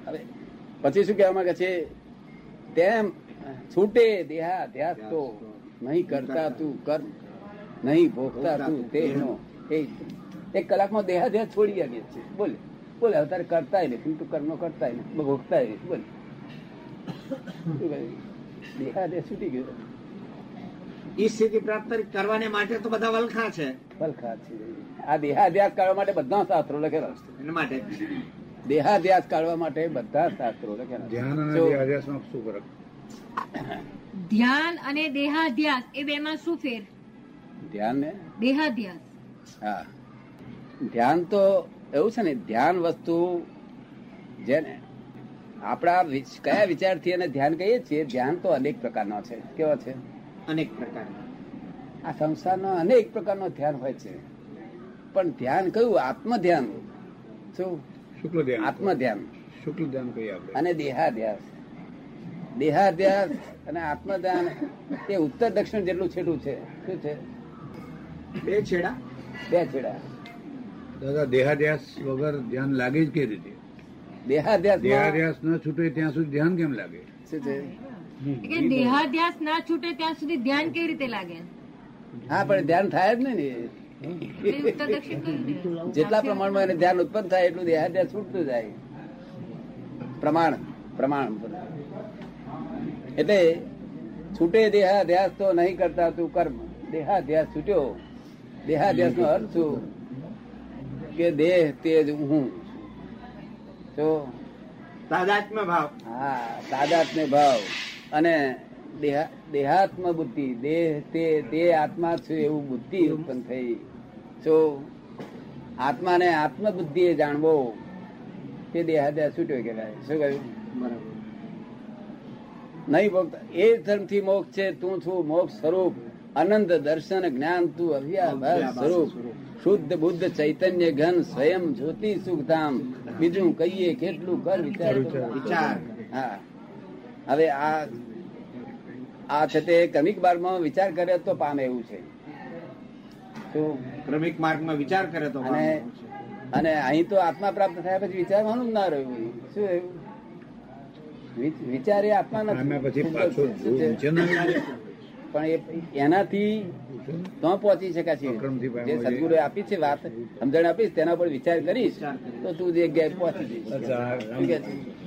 હવે પછી શું કહેવા માંગે છે? તેમ છૂટે દેહા ધ્યાસ તો નહીં કરતા તું કર નહીં ભોગતા તું તેનો એ એક કલાકમાં દેહા ધ્યાસ છોડી આવીએ છે. બોલે બોલે હવે તારે કરતાય નથી તું કર્મ કરતા નથી ભોગતા નથી બોલે. શું છૂટી ગયો. ઈ સ્થિતિ પ્રાપ્ત કરવાને માટે તો બધા વલખા છે. વલખા છે. આ દેહાધ્યાસ કાઢવા માટે બધા શાસ્ત્રો લખેલા છે. એના માટે? દેહાધ્યાસ કાઢવા માટે બધા શાસ્ત્રો લખેલા ધ્યાન અને દેહાધ્યાસમાં શું ફરક? ધ્યાન અને દેહાધ્યાસ એ બેમાં શું ફેર? ધ્યાન ને? દેહાધ્યાસ. હા. ધ્યાન તો એવું છે ને ધ્યાન વસ્તુ જેને આપણા વિચ- કયા વિચારથી એને ધ્યાન કહીએ છીએ? ધ્યાન તો અનેક પ્રકારનો છે. કેવો છે? અનેક પ્રકારના. આ સંસારનો અનેક પ્રકારનો ધ્યાન હોય છે. પણ ધ્યાન કયું? આત્મ ધ્યાન શું? શુક્લ ધ્યાન આત્મ ધ્યાન શુક્લ ધ્યાન કહીએ આપણે. અને દેહાધ્યાસ. દેહાધ્યાસ અને આત્મ ધ્યાન એ ઉત્તર દક્ષિણ જેટલું છેટું છે. શું છે? બે છેડા. બે છેડા. દાદા દેહાધ્યાસ વગર ધ્યાન લાગે જ કઈ રીતે? દેહાધ્યાસ દેહાધ્યાસ ન છૂટે ત્યાં સુધી ધ્યાન કેમ લાગે? શું છે? દેહાધ્યાસ ના છૂટે ત્યાં સુધી ધ્યાન કેવી રીતે લાગે? હા પણ ધ્યાન થાય જ નહીં ને? જેટલા પ્રમાણમાં એને ધ્યાન ઉત્પન્ન થાય એટલું દેહાધ્યાસ છૂટતું જાય. પ્રમાણ પ્રમાણ. એટલે છૂટે દેહાધ્યાસ તો નહીં કરતા તું કર્મ. દેહાધ્યાસ છૂટ્યો. દેહાધ્યાસ નો અર્થ શું? કે દેહ તેજ હું. તો તાદાત્મ્ય ભાવ. હા તાદાત્મ્ય ભાવ. અને દેહાત્મ બુદ્ધિ દેહ તે તે આત્મા છે એવું બુદ્ધિ ઉત્પન્ન થઈ. તો આત્માને આત્મ બુદ્ધિ એ જાણવો તે દેહાદ્યા છૂટ્યો કહેવાય. શું કહ્યું? નહીં ભક્ત એ ધર્મથી મોક્ષ છે તું છું મોક્ષ સ્વરૂપ. અનંત દર્શન જ્ઞાન તું અવ્યાભાસ સ્વરૂપ. શુદ્ધ બુદ્ધ ચૈતન્ય ઘન સ્વયં જ્યોતિ સુખધામ. બીજું કહીએ કેટલું કર વિચાર વિચાર હા. હવે આ આ છે તે ક્રમિક માર્ગમાં વિચાર કરે તો પામે એવું છે. ક્રમિક માર્ગમાં વિચાર કરે તો અને અને અહીં તો આત્મા પ્રાપ્ત થયા પછી વિચારવાનું જ ના રહ્યું શું રહ્યું વિચાર એ આત્મા નથી? પણ એનાથી તો પહોંચી શકાશે છે જે સદગુરુ આપી છે વાત સમજણ આપીશ તેના પર વિચાર કરીશ તો તું જે જગ્યાએ પહોંચી જઈશ?